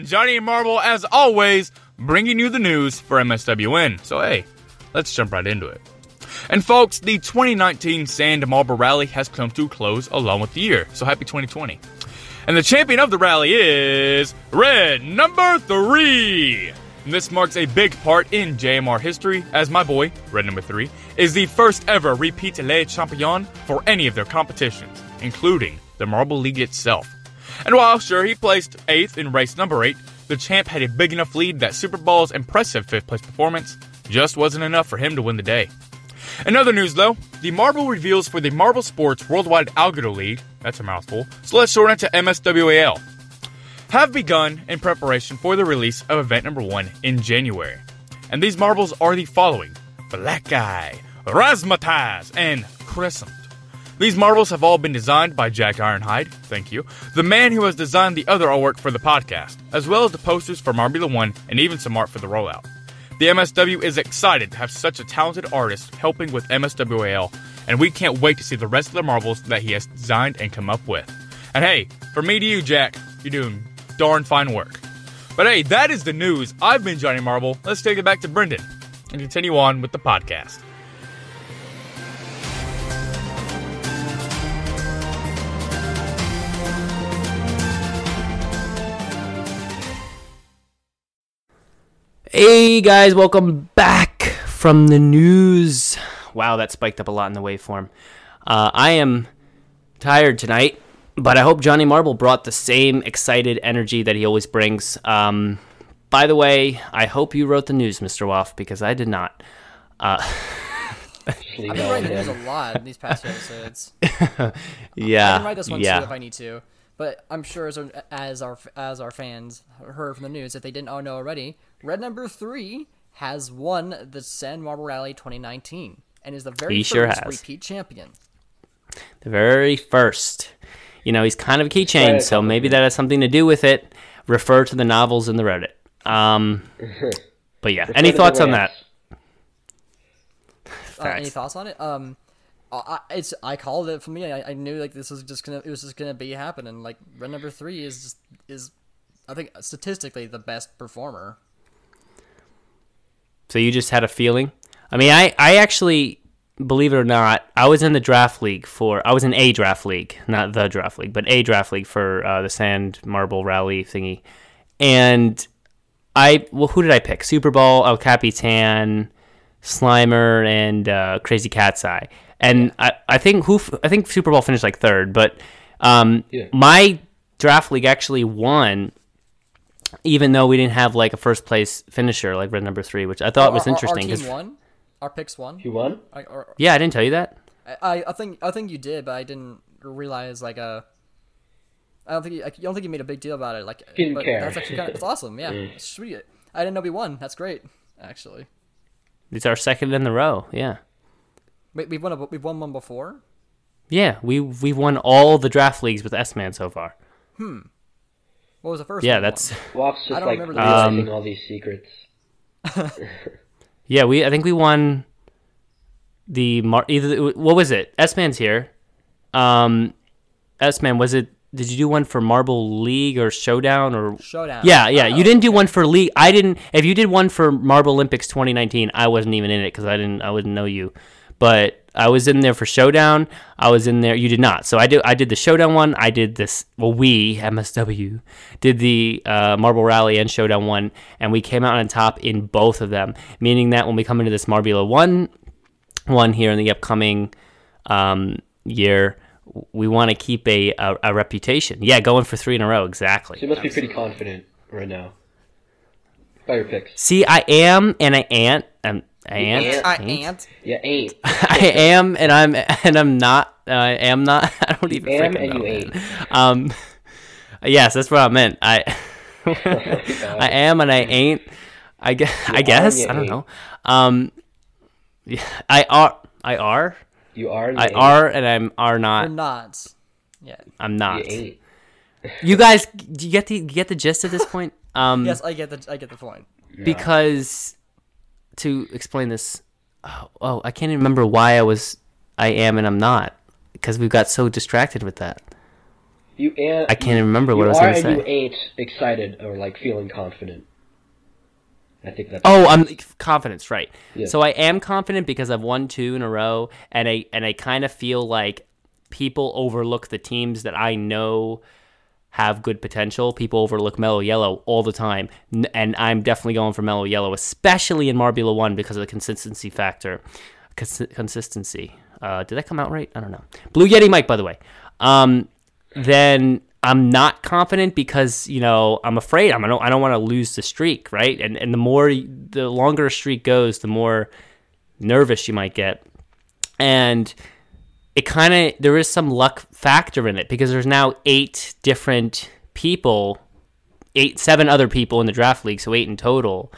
Am Johnny Marble, as always, bringing you the news for MSWN. So, hey, let's jump right into it. And, folks, the 2019 Sand Marble Rally has come to a close along with the year, so happy 2020. And the champion of the rally is Red Number 3! And this marks a big part in JMR history, as my boy, Red Number 3, is the first ever repeat Le Champion for any of their competitions, including the Marble League itself. And while sure he placed 8th in race number 8, the champ had a big enough lead that Super Bowl's impressive 5th place performance just wasn't enough for him to win the day. In other news though, the Marble reveals for the Marble Sports Worldwide Algodoo League, that's a mouthful, so let's shorten it to MSWAL, have begun in preparation for the release of event number 1 in January. And these marbles are the following Black Eye, Razzmatazz, and Crescent. These marbles have all been designed by Jack Ironhide, thank you, the man who has designed the other artwork for the podcast, as well as the posters for Marbula 1 and even some art for the rollout. The MSW is excited to have such a talented artist helping with MSWAL, and we can't wait to see the rest of the marbles that he has designed and come up with. And hey, from me to you, Jack, you're doing darn fine work. But hey, that is the news. I've been Johnny Marble. Let's take it back to Brendan and continue on with the podcast. Hey guys, welcome back from the news. Wow, that spiked up a lot in the waveform. Uh, I am tired tonight, but I hope Johnny Marble brought the same excited energy that he always brings. Um, by the way, I hope you wrote the news, Mr. Waff, because I did not. Uh, I've been writing news a lot in these past few episodes. yeah, I can write this one yeah. too if I need to. But I'm sure as our, as our as our fans heard from the news, if they didn't all know already, Red Number Three has won the Sand Marble Rally 2019 and is the very He first sure has. repeat champion. the very first. You know, he's kind of a Right, keychain, so maybe that has something to do with it. Refer to the novels in the Reddit. Um, but yeah, any Refer to the thoughts on that? Uh, any thoughts on it? Um, I, I- it's I called it for me. I, I knew like this was just gonna it was just gonna be happening. Like Red Number Three is just is I think statistically the best performer. So you just had a feeling? I mean, I, I actually, believe it or not, I was in the draft league for, I was in a draft league, not the draft league, but a draft league for uh, the Sand Marble Rally thingy. And I, well, who did I pick? Super Bowl, El Capitan, Slimer, and uh, Crazy Cat's Eye. And I, I think who, I think Super Bowl finished like third, but um, Yeah. my draft league actually won even though we didn't have like a first place finisher like red number three, which I thought was Our- our- interesting. Our 'cause- team won. Our picks won. You won? I, or, yeah, I didn't tell you that. I, I think I think you did, but I didn't realize like uh I don't think you, I don't think you made a big deal about it. Like, Didn't but care. that's actually kind of it's awesome. Yeah, it's sweet. I didn't know we won. That's great, actually. It's our second in the row. Yeah, Wait, we've won a, we've won one before. yeah. We we've won all the draft leagues with S Man so far. What was the first? Yeah, one we that's won? Woff's I just don't like remember the realizing Um, all these secrets. yeah. We I think we won the Mar- either what was it? S Man's here. Um, S Man was it did you do one for Marble League or Showdown or Showdown. Yeah, yeah. You didn't do one for League. I didn't. If you did one for Marble Olympics 2019, I wasn't even in it because I didn't. I wouldn't know you. But I was in there for Showdown. I was in there. You did not. So I did. I did the Showdown one. I did this. Well, we MSW did the uh, Marble Rally and Showdown one, and we came out on top in both of them. Meaning that when we come into this Marbula one one here in the upcoming um, year, we want to keep a, a a reputation. Yeah, going for three in a row. Exactly. So you must be pretty confident right now. By your picks. See, I am, and I ain't. I ain't. ain't. I ain't. Yeah, ain't. I am, and I'm, and I'm not. Uh, I am not. I don't even. am freaking and know, you man. ain't. Um, yes, that's what I meant. I, I am, and I ain't. I guess. I guess. I don't know. Um, yeah, I are. I are. You are. I are, and I'm are Or not. not. Yeah. I'm not. ain't. You guys, do you get the you get the gist at this point? Um, Yes, I get the I get the point. because to explain this oh, oh i can't even remember why i was i am and i'm not because we got so distracted with that You and. i can't even remember what i was going to and you say ain't excited or like feeling confident. I think that's. oh i'm confidence right Yeah. so i am confident because i've won two in a row and i and i kind of feel like people overlook the teams that i know have good potential. People overlook Mellow Yellow all the time, and I'm definitely going for Mellow Yellow, especially in Marbula One because of the consistency factor. Cons- consistency. Uh, did that come out right? I don't know. Blue Yeti Mike, by the way. Um, then I'm not confident because you know I'm afraid I'm I don't I don't want to lose the streak, right? And and the more the longer a streak goes, the more nervous you might get, and it kind of there is some luck factor in it because there's now eight different people, eight seven other people in the draft league, so eight in total,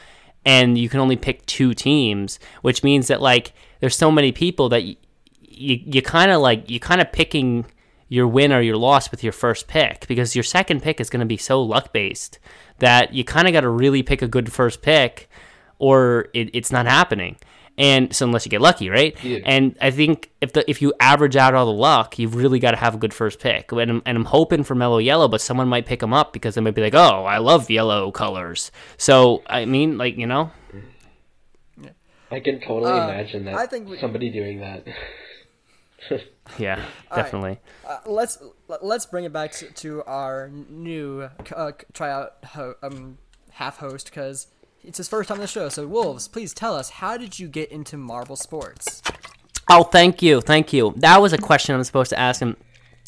and you can only pick two teams, which means that like there's so many people that you you, kind of like you kind of picking your win or your loss with your first pick because your second pick is going to be so luck based that you kind of got to really pick a good first pick or it, it's not happening. And so unless you get lucky, right? Yeah. And I think if the if you average out all the luck, you've really got to have a good first pick. And I'm, and I'm hoping for Mellow Yellow, but someone might pick them up because they might be like, "Oh, I love yellow colors." So I mean, like you know, I can totally Uh, imagine that. I think we- somebody doing that. yeah, right. definitely. Uh, let's let's bring it back to, to our new uh, tryout ho- um, half host because it's his first time on the show. So Wolves, please tell us how did you get into marble sports? Oh, thank you, thank you. That was a question I'm supposed to ask him.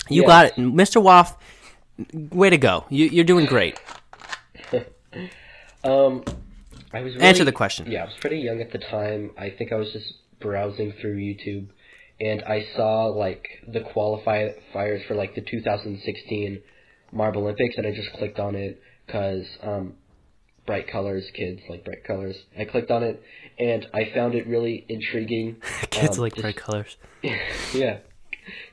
You Yes. got it, Mr. Waff. Way to go! You, you're doing great. Um, I was really, Answer the question. Yeah, I was pretty young at the time. I think I was just browsing through YouTube, and I saw like the qualifiers for like the 2016 Marble Olympics, and I just clicked on it because um, bright colors, kids like bright colors. I clicked on it, and I found it really intriguing. Kids Um, like just- bright colors. yeah.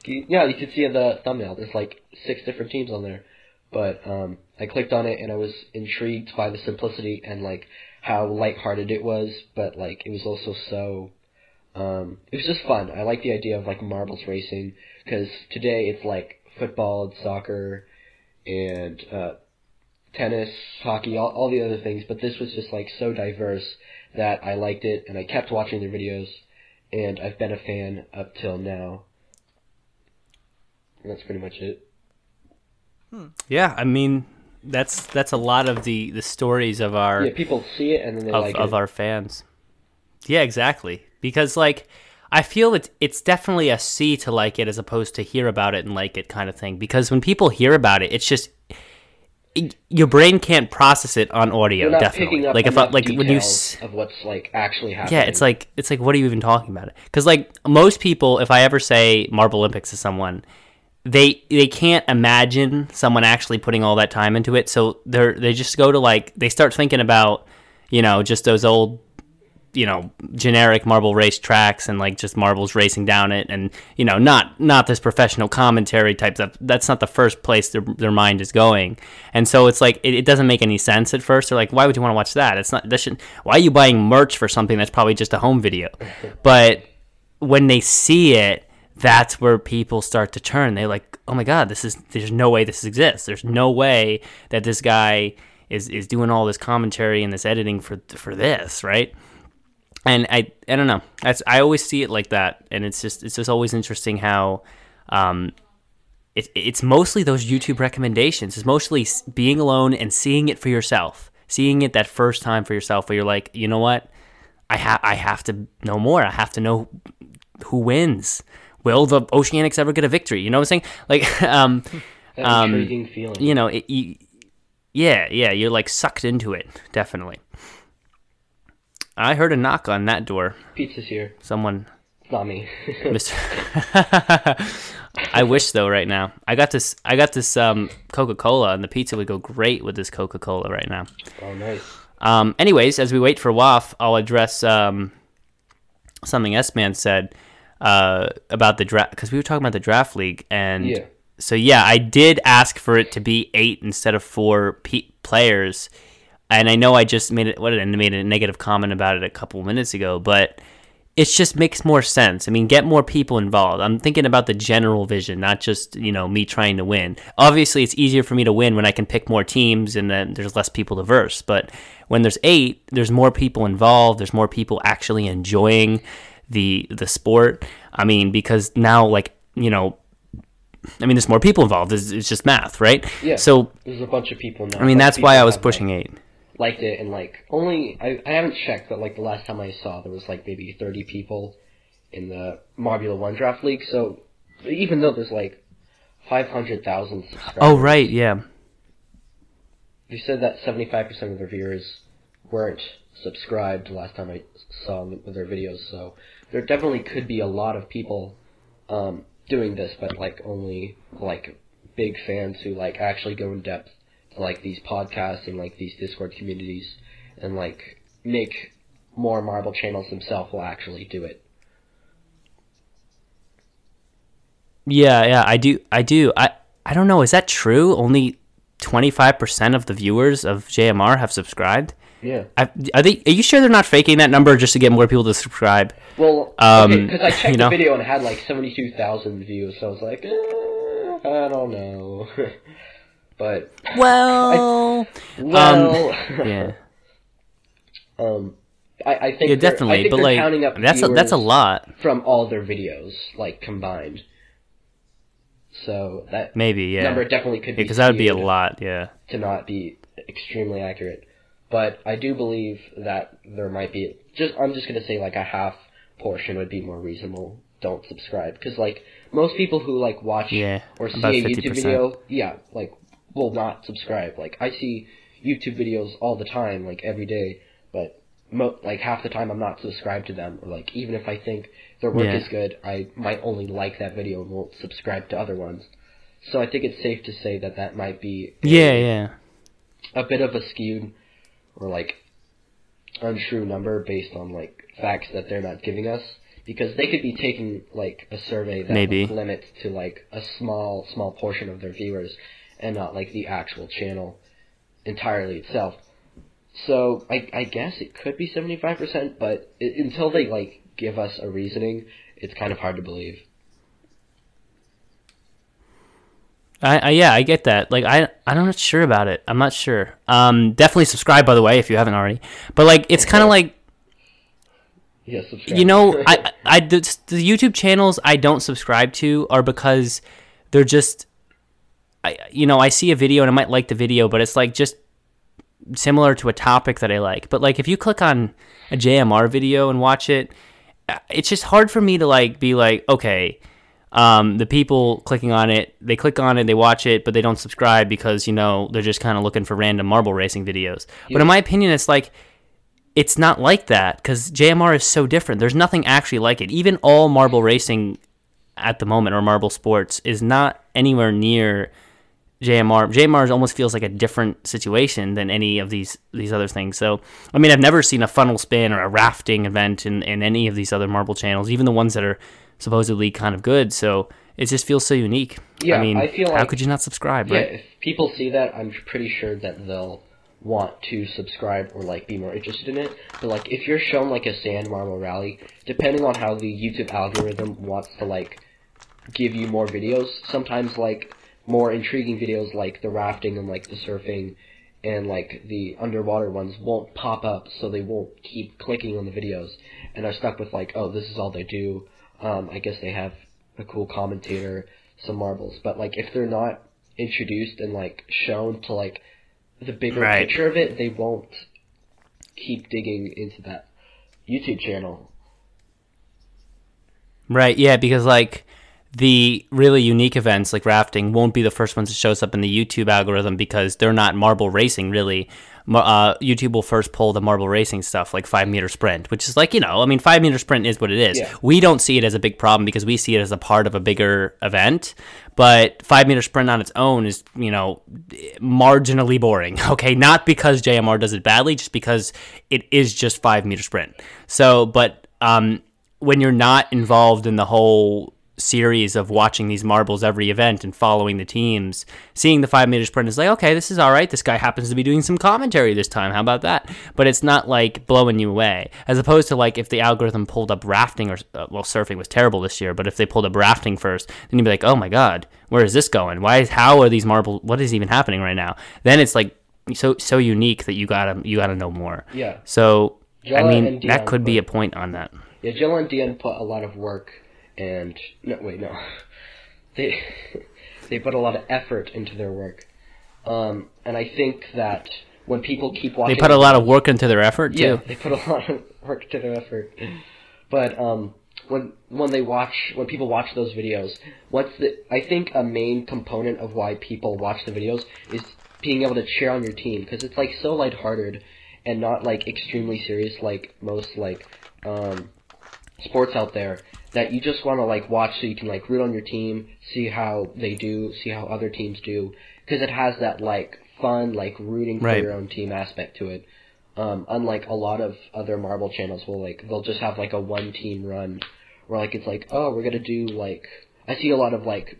You- Yeah, you can see in the thumbnail. There's like six different teams on there. But um, I clicked on it and I was intrigued by the simplicity and like how lighthearted it was, but like it was also so. Um, it was just fun. I like the idea of like marbles racing because today it's like football and soccer and uh, tennis, hockey, all, all the other things. But this was just like so diverse that I liked it and I kept watching their videos and I've been a fan up till now. And that's pretty much it. Hmm. Yeah, I mean, that's that's a lot of the the stories of our Yeah, people see it and then they of, like of it. our fans. Yeah, exactly. Because like I feel it's it's definitely a see to like it as opposed to hear about it and like it kind of thing. Because when people hear about it, it's just your brain can't process it on audio. Definitely, like if I, like when you of what's like actually happening. yeah, it's like it's like what are you even talking about it? Because like most people, if I ever say Marble Olympics to someone, they they can't imagine someone actually putting all that time into it. So they're they just go to like they start thinking about you know just those old you know generic marble race tracks and like just marbles racing down it and you know not not this professional commentary type stuff that's not the first place their, their mind is going and so it's like it, it doesn't make any sense at first they're like why would you want to watch that it's not that should why are you buying merch for something that's probably just a home video but when they see it that's where people start to turn. They're like, "Oh my god, this is there's no way this exists. There's no way that this guy is is doing all this commentary and this editing for for this, right?" And I I don't know. That's I always see it like that, and it's just it's just always interesting how um it, it's mostly those YouTube recommendations. It's mostly being alone and seeing it for yourself, seeing it that first time for yourself, where you're like, you know what, I have I have to know more. I have to know who wins. Will the Oceanics ever get a victory? You know what I'm saying? Like, um, Um, you know, it, you, yeah, yeah, you're like sucked into it, definitely. I heard a knock on that door. Pizza's here. Someone It's not me. Mr. I wish though right now. I got this I got this um Coca-Cola and the pizza would go great with this Coca-Cola right now. oh, nice. Um anyways, as we wait for WAF, I'll address um something S-Man said uh about the draft cuz we were talking about the draft league and Yeah. so yeah, I did ask for it to be 8 instead of 4 pe players. And I know I just made it what I made a negative comment about it a couple minutes ago, but it just makes more sense. I mean, get more people involved. I'm thinking about the general vision, not just, you know, me trying to win. Obviously, it's easier for me to win when I can pick more teams and then there's less people to verse. But when there's eight, there's more people involved. There's more people actually enjoying the the sport. I mean, because now, like, you know, I mean, there's more people involved. It's, it's just math, right? Yeah. So, There's a bunch of people now. I mean, that's why I was pushing eight. Liked it and like only I, I haven't checked but like the last time I saw there was like maybe 30 people in the Marbula 1 draft league so even though there's like 500,000 subscribers Oh, right. Yeah. you said that 75% of their viewers weren't subscribed last time I saw their videos so there definitely could be a lot of people um, doing this but like only like big fans who like actually go in depth like these podcasts and like these discord communities and like make more marble channels themselves will actually do it Yeah, yeah, I do. I do. I I don't know. Is that true? Only twenty five percent of the viewers of JMR have subscribed. yeah I, are they? Are you sure they're not faking that number just to get more people to subscribe? well Um, because I checked you know? the video and it had like 72,000 views so I was like eh, I don't know but Well, well yeah, Um, I, I think yeah, they're- I definitely. think But like, counting up that's a, that's a lot. from all their videos, like combined. So that Maybe, yeah. number definitely could be Because that would be a lot. Yeah. to not be extremely accurate. But I do believe that there might be just I'm just gonna say like a half portion would be more reasonable. Don't subscribe because like most people who like watch Yeah, or see about a 50%. YouTube video, yeah, like will not subscribe. Like I see YouTube videos all the time, like every day, but mo- like half the time I'm not subscribed to them. Or like even if I think their work Yeah. is good, I might only like that video and won't subscribe to other ones. So I think it's safe to say that that might be a- Yeah, yeah. a bit of a skewed or like untrue number based on like facts that they're not giving us because they could be taking like a survey that Maybe. would limit to like a small small portion of their viewers and not like the actual channel entirely itself so i i guess it could be 75% but i until they like give us a reasoning it's kind of hard to believe I, I yeah, I get that. Like I I'm not sure about it. I'm not sure. Um definitely subscribe by the way if you haven't already. But like it's kind of like yeah subscribe. you know, I I the, the YouTube channels I don't subscribe to are because they're just I you know, I see a video and I might like the video, but it's like just similar to a topic that I like. But like if you click on a JMR video and watch it, uh, it's just hard for me to like be like, okay, um, the people clicking on it, they click on it, they watch it, but they don't subscribe because you know they're just kind of looking for random marble racing videos. But in my opinion, it's like it's not like that because JMR is so different. There's nothing actually like it. Even all marble racing at the moment or marble sports is not anywhere near JMR. JMR almost feels like a different situation than any of these these other things. So, I mean, I've never seen a funnel spin or a rafting event in, in any of these other marble channels, even the ones that are supposedly kind of good. So it just feels so unique. Yeah, I mean, I feel how like- could you not subscribe, Yeah, right? if people see that, I'm pretty sure that they'll want to subscribe or like be more interested in it. But like if you're shown like a sand marble rally, depending on how the YouTube algorithm wants to like give you more videos. Sometimes like more intriguing videos like the rafting and like the surfing and like the underwater ones won't pop up so they won't keep clicking on the videos and are stuck with like, oh, this is all they do. Um, I guess they have a cool commentator, some marbles. But like if they're not introduced and like shown to like the bigger Right. picture of it, they won't keep digging into that YouTube channel. Right, yeah, because like the really unique events like rafting won't be the first ones that shows up in the YouTube algorithm because they're not marble racing really. Uh, YouTube will first pull the marble racing stuff like five meter sprint, which is like you know, I mean, five meter sprint is what it is. Yeah. We don't see it as a big problem because we see it as a part of a bigger event. But five meter sprint on its own is you know marginally boring. Okay, not because JMR does it badly, just because it is just five meter sprint. So, but um, when you're not involved in the whole series of watching these marbles every event and following the teams, seeing the five meter sprint is like, okay, this is all right. This guy happens to be doing some commentary this time. How about that? But it's not like blowing you away, as opposed to like if the algorithm pulled up rafting or uh, well, surfing was terrible this year. But if they pulled up rafting first, then you'd be like, oh my god, where is this going? Why? Is, How are these marbles? What is even happening right now? Then it's like so so unique that you gotta you gotta know more. Yeah. So. I mean, that could be a point on that. Yeah, Jill and Dion put a lot of work and no, wait, no, they they put a lot of effort into their work, um, and I think that when people keep watching, They put a lot of work into their effort too. yeah, they put a lot of work into their effort, but um, when when they watch when people watch those videos, what's the I think a main component of why people watch the videos is being able to cheer on your team because it's like so lighthearted and not like extremely serious like most like um, sports out there that you just want to like watch so you can like root on your team, see how they do, see how other teams do, because it has that like fun like rooting for Right. your own team aspect to it. Um, unlike a lot of other marble channels, will like they'll just have like a one team run, where like it's like oh we're gonna do like I see a lot of like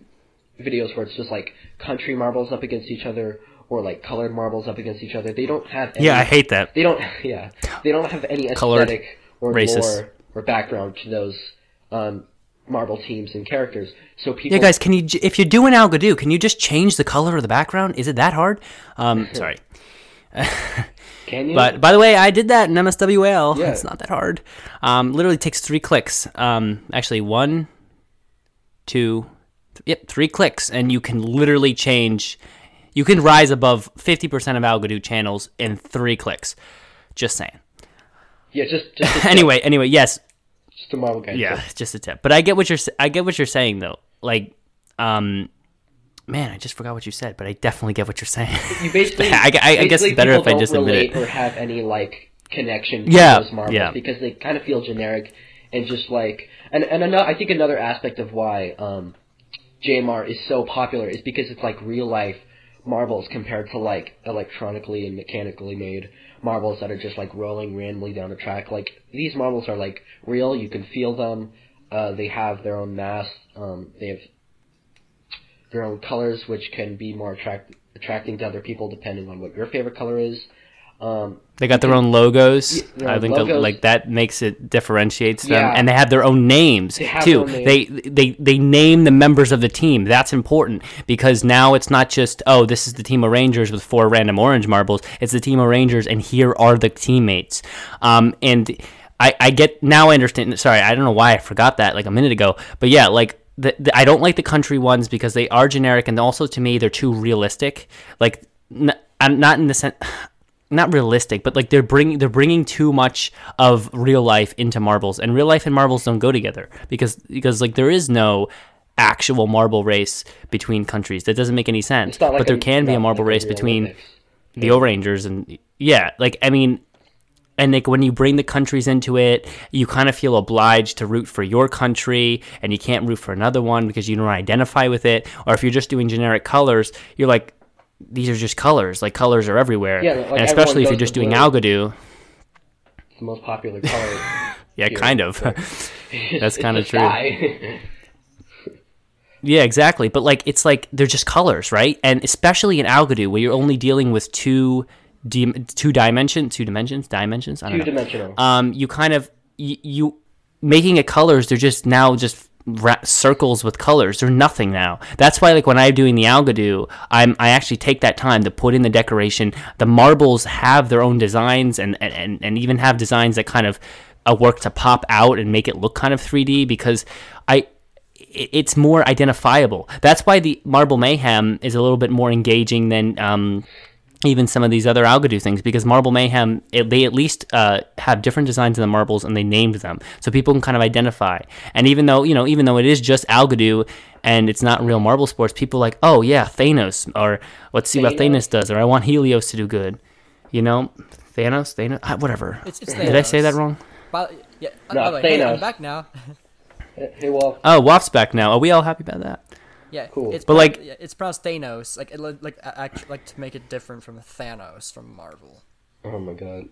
videos where it's just like country marbles up against each other or like colored marbles up against each other. They don't have any, Yeah, I hate that. they don't yeah they don't have any Colored, aesthetic or racist. lore or background to those um, marble teams and characters. So people Yeah, guys, can you if you're doing Algodoo, can you just change the color of the background? Is it that hard? Um, sorry. can you But by the way, I did that in MSWL. Yeah. It's not that hard. Um, literally takes three clicks. Um, actually, one, two, th- yep, three clicks, and you can literally change. You can rise above fifty percent of Algodoo channels in three clicks. Just saying. Yeah just just Anyway, anyway, yes, just a marble guy. yeah, just a tip. But I get what you're. I get what you're saying though. Like, um, man, I just forgot what you said, but I definitely get what you're saying. you basically I- I- I guess it's better if I just admit it. or have any like connection to Yeah, those marbles yeah. because they kind of feel generic and just like and and another, I think another aspect of why um, JMR is so popular is because it's like real life marbles compared to like electronically and mechanically made marbles that are just like rolling randomly down a track. Like these marbles are like real. You can feel them. Uh, they have their own mass. Um, they have their own colors, which can be more attract- attracting to other people depending on what your favorite color is. Um, They got their own logos. Yeah, I think that, logos. like that makes it differentiates them, Yeah. and they have their own names They too. own They they they name the members of the team. That's important because now it's not just oh this is the team of Rangers with four random orange marbles. It's the team of Rangers, and here are the teammates. Um, and I I get now I understand. Sorry, I don't know why I forgot that like a minute ago, but yeah, like. The, the, I don't like the country ones because they are generic and also to me they're too realistic. Like, n- I'm not in the sense not realistic, but like they're bringing they're bringing too much of real life into marbles, and real life and marbles don't go together because because like there is no actual marble race between countries. That doesn't make any sense. like but there a- can be a marble like race real between Olympics. the O-Rangers and yeah, like I mean, and like when you bring the countries into it, you kind of feel obliged to root for your country, and you can't root for another one because you don't identify with it. Or if you're just doing generic colors, you're like, these are just colors. Like colors are everywhere, Yeah, like and especially if you're just doing. Algodoo. It's the most popular color. Yeah, Here, kind of. That's kinda true. Yeah, exactly. But like, it's like they're just colors, right? And especially in Algodoo, where you're only dealing with two, dim two dimension, two dimensions, dimensions. I don't know. Two dimensional. Um, you kind of you, you making it colors. They're just now just ra- circles with colors. They're nothing now. That's why, like when I'm doing the Algodoo, I'm I actually take that time to put in the decoration. The marbles have their own designs, and and and even have designs that kind of uh, work to pop out and make it look kind of 3D because I it's more identifiable. That's why the Marble Mayhem is a little bit more engaging than um, even some of these other Algodoo things because Marble Mayhem it, they at least uh, have different designs in the marbles and they named them so people can kind of identify. And even though you know even though it is just Algodoo and it's not real marble sports, people are like oh yeah Thanos or let's see what Thanos. Thanos does or I want Helios to do good. You know Thanos Thanos ah, whatever. It's, it's Did I say that wrong? By, yeah, No, by the way, hey, I'm Thanos. back now. Hey, well, Oh, Waff's back now. Are we all happy about that? Yeah, Cool. It's But, pro- like- yeah, it's pronounced Thanos, like it, like a- act, like to make it different from Thanos from Marvel. oh my god.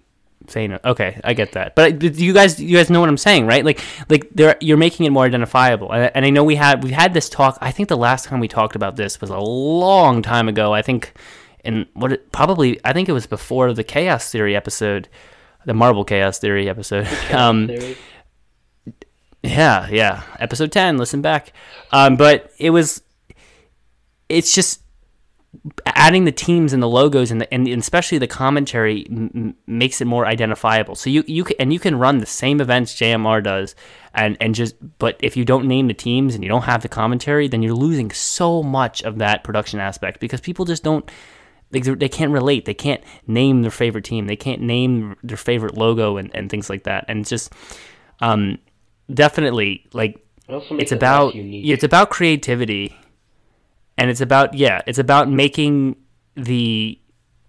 Thanos. Okay, I get that. But but you guys, you guys know what I'm saying, right? Like, like there, you're making it more identifiable. And, and I know we had we had this talk. I think the last time we talked about this was a long time ago. I think, in what it, probably I think it was before the Chaos Theory episode, the Marvel Chaos Theory episode. Um, Theory. yeah, yeah. Episode 10, listen back. Um, but it was it's just adding the teams and the logos and, the, and especially the commentary m- makes it more identifiable. So you you can, and you can run the same events JMR does and and just but if you don't name the teams and you don't have the commentary, then you're losing so much of that production aspect because people just don't they, they can't relate. They can't name their favorite team. They can't name their favorite logo and, and things like that. And it's just um definitely like It it's about less unique. yeah, it's about creativity and it's about yeah it's about making the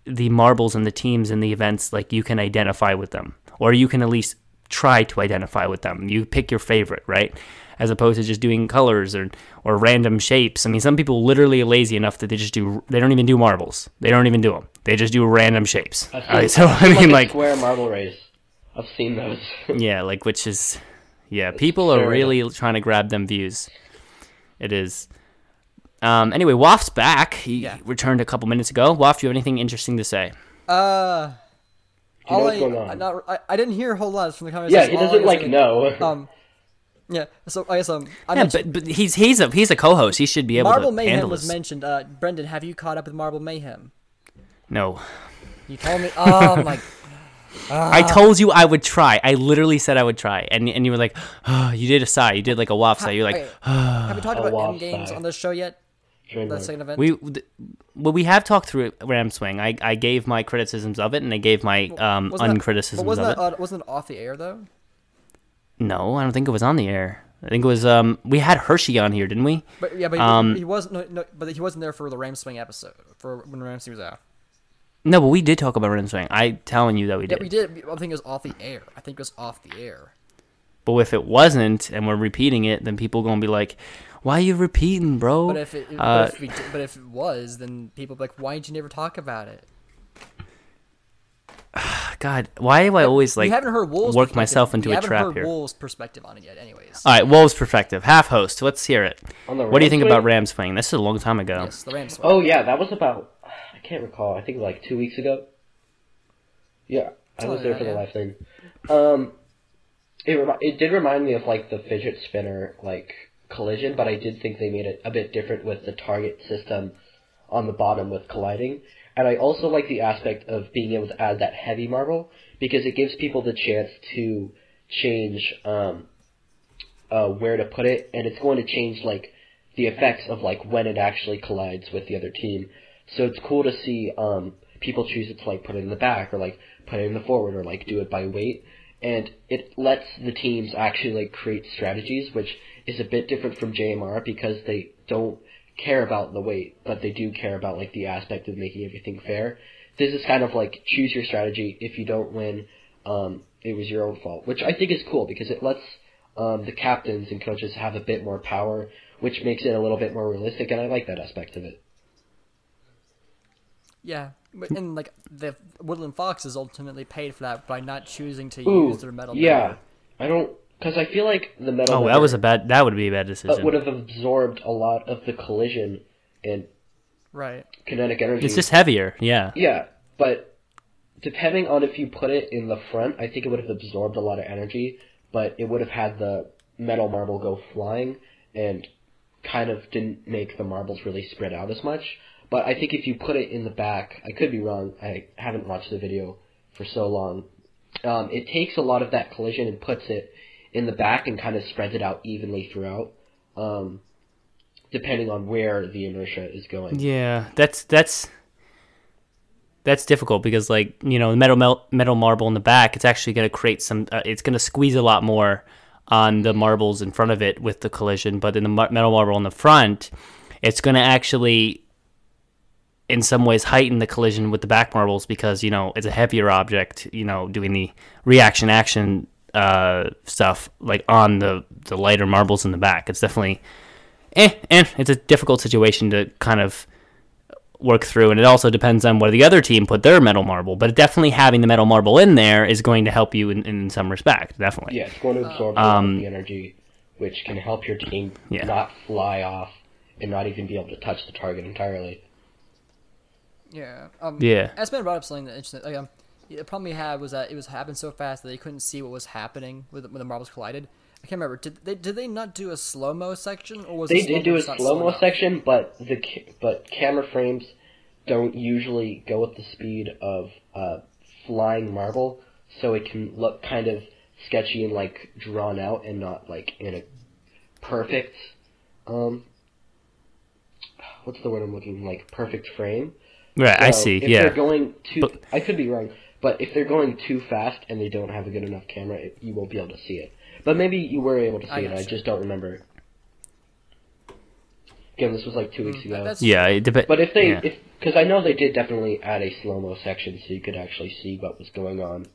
the marbles and the teams and the events like you can identify with them or you can at least try to identify with them you pick your favorite right as opposed to just doing colors or or random shapes i mean some people literally are lazy enough that they just do they don't even do marbles they don't even do them they just do random shapes seen, Uh, so i mean like, like square marble race. I've seen those. yeah, like which is yeah, people are really trying to grab them views. It is. Um anyway, Waff's back. He Yeah. returned a couple minutes ago. Waff, do you have anything interesting to say? Uh, you know all what's I, going on? I, not, I, I didn't hear a whole lot from the conversation. yeah, he doesn't like like, know. Um, yeah. So I guess um, I Yeah, but but he's he's a he's a co-host. He should be able to do that. Marble to Mayhem handle was this. mentioned. Uh, Brendan, have you caught up with Marble Mayhem? no. You told me. Oh my. I told you I would try. I literally said I would try. And and you were like, oh, you did a sigh. You did like a waff sigh. You're like, Wait, have we talked about wild M games on this show yet? Trademark. The second event. we well we have talked through Ram Swing. I, I gave my criticisms of it and I gave my um Wasn't uncriticisms but wasn't of that it. uh, wasn't it off the air though? No, I don't think it was on the air. I think it was um we had Hershey on here, didn't we? But yeah, but he, Um, he wasn't. No, no, but he wasn't there for the Ram Swing episode for when Ram Swing was out. No, but we did talk about Ram Swing. I telling you that we Yeah, did. we did. I think it was off the air. I think it was off the air. But if it wasn't and we're repeating it, then people are gonna be like, "Why are you repeating, bro?" But if it, Uh, but, if we, but if it was, then people be like, why did you never talk about it? God, why do I always like you haven't heard Wolves work perspective- myself into you a haven't trap heard here? Wolves' perspective on it yet, anyways. All right, Wolves perspective, half host. Let's hear it. What do you think Swing? about Rams Swing? This is a long time ago. yes, the Rams. Oh yeah, that was about. I can't recall. I think like two weeks ago. Yeah, I Something was there like for that, the yeah. live thing. Um, it remi- it did remind me of like the fidget spinner like collision, but I did think they made it a bit different with the target system on the bottom with colliding. And I also like the aspect of being able to add that heavy marble because it gives people the chance to change um, uh, where to put it, and it's going to change like the effects of like when it actually collides with the other team. So it's cool to see um, people choose it to like put it in the back or like put it in the forward or like do it by weight, and it lets the teams actually like create strategies, which is a bit different from JMR because they don't care about the weight, but they do care about like the aspect of making everything fair. This is kind of like choose your strategy. If you don't win, um, it was your own fault, which I think is cool because it lets um, the captains and coaches have a bit more power, which makes it a little bit more realistic, and I like that aspect of it. Yeah, and like the Woodland Foxes ultimately paid for that by not choosing to Ooh, use their metal. yeah. I don't because I feel like the metal. Oh, that was a bad. That would be a bad decision. would have absorbed a lot of the collision and right. kinetic energy. It's just heavier. Yeah. Yeah, but depending on if you put it in the front, I think it would have absorbed a lot of energy, but it would have had the metal marble go flying and kind of didn't make the marbles really spread out as much. But I think if you put it in the back, I could be wrong. I haven't watched the video for so long. Um, it takes a lot of that collision and puts it in the back and kind of spreads it out evenly throughout, um, depending on where the inertia is going. Yeah, that's that's that's difficult because like you know the metal metal marble in the back, it's actually going to create some. Uh, it's going to squeeze a lot more on the marbles in front of it with the collision, but in the mar- metal marble in the front, it's going to actually in some ways heighten the collision with the back marbles because you know it's a heavier object you know doing the reaction action uh, stuff like on the the lighter marbles in the back it's definitely eh, eh it's a difficult situation to kind of work through and it also depends on where the other team put their metal marble but definitely having the metal marble in there is going to help you in, in some respect definitely Yeah, it's going to absorb a lot the energy, which can help your team Um, Yeah. not fly off and not even be able to touch the target entirely. Yeah. Um, Yeah. S-Man brought up something that interesting. Like, um, the problem we had was that it was happening so fast that they couldn't see what was happening with when the marbles collided. I can't remember. Did they did they not do a slow mo section or was They did do a slow mo section, but the but camera frames don't usually go with the speed of uh, flying marble, so it can look kind of sketchy and like drawn out and not like in a perfect um what's the word I'm looking like perfect frame. right i see If yeah they're going too, But- I could be wrong, but if they're going too fast and they don't have a good enough camera, it, you won't be able to see it. But maybe you were able to see I it. I just don't remember. Again, this was like two weeks ago. Mm, that's- yeah it dep- But if they, yeah. if because I know they did definitely add a slow mo section so you could actually see what was going on,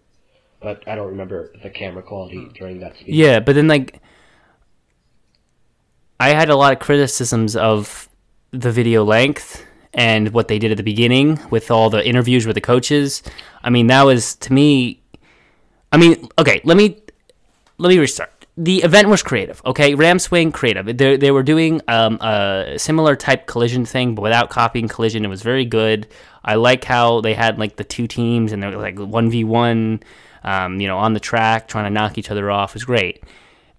but I don't remember the camera quality Hmm. during that speed. Yeah, but then like I had a lot of criticisms of the video length and what they did at the beginning with all the interviews with the coaches. I mean, that was to me I mean, okay, let me let me restart. The event was creative, okay? Ram swing creative. They they were doing um, a similar type collision thing, but without copying collision. It was very good. I like how they had like the two teams and they were like one v one, um, you know, on the track trying to knock each other off. It was great.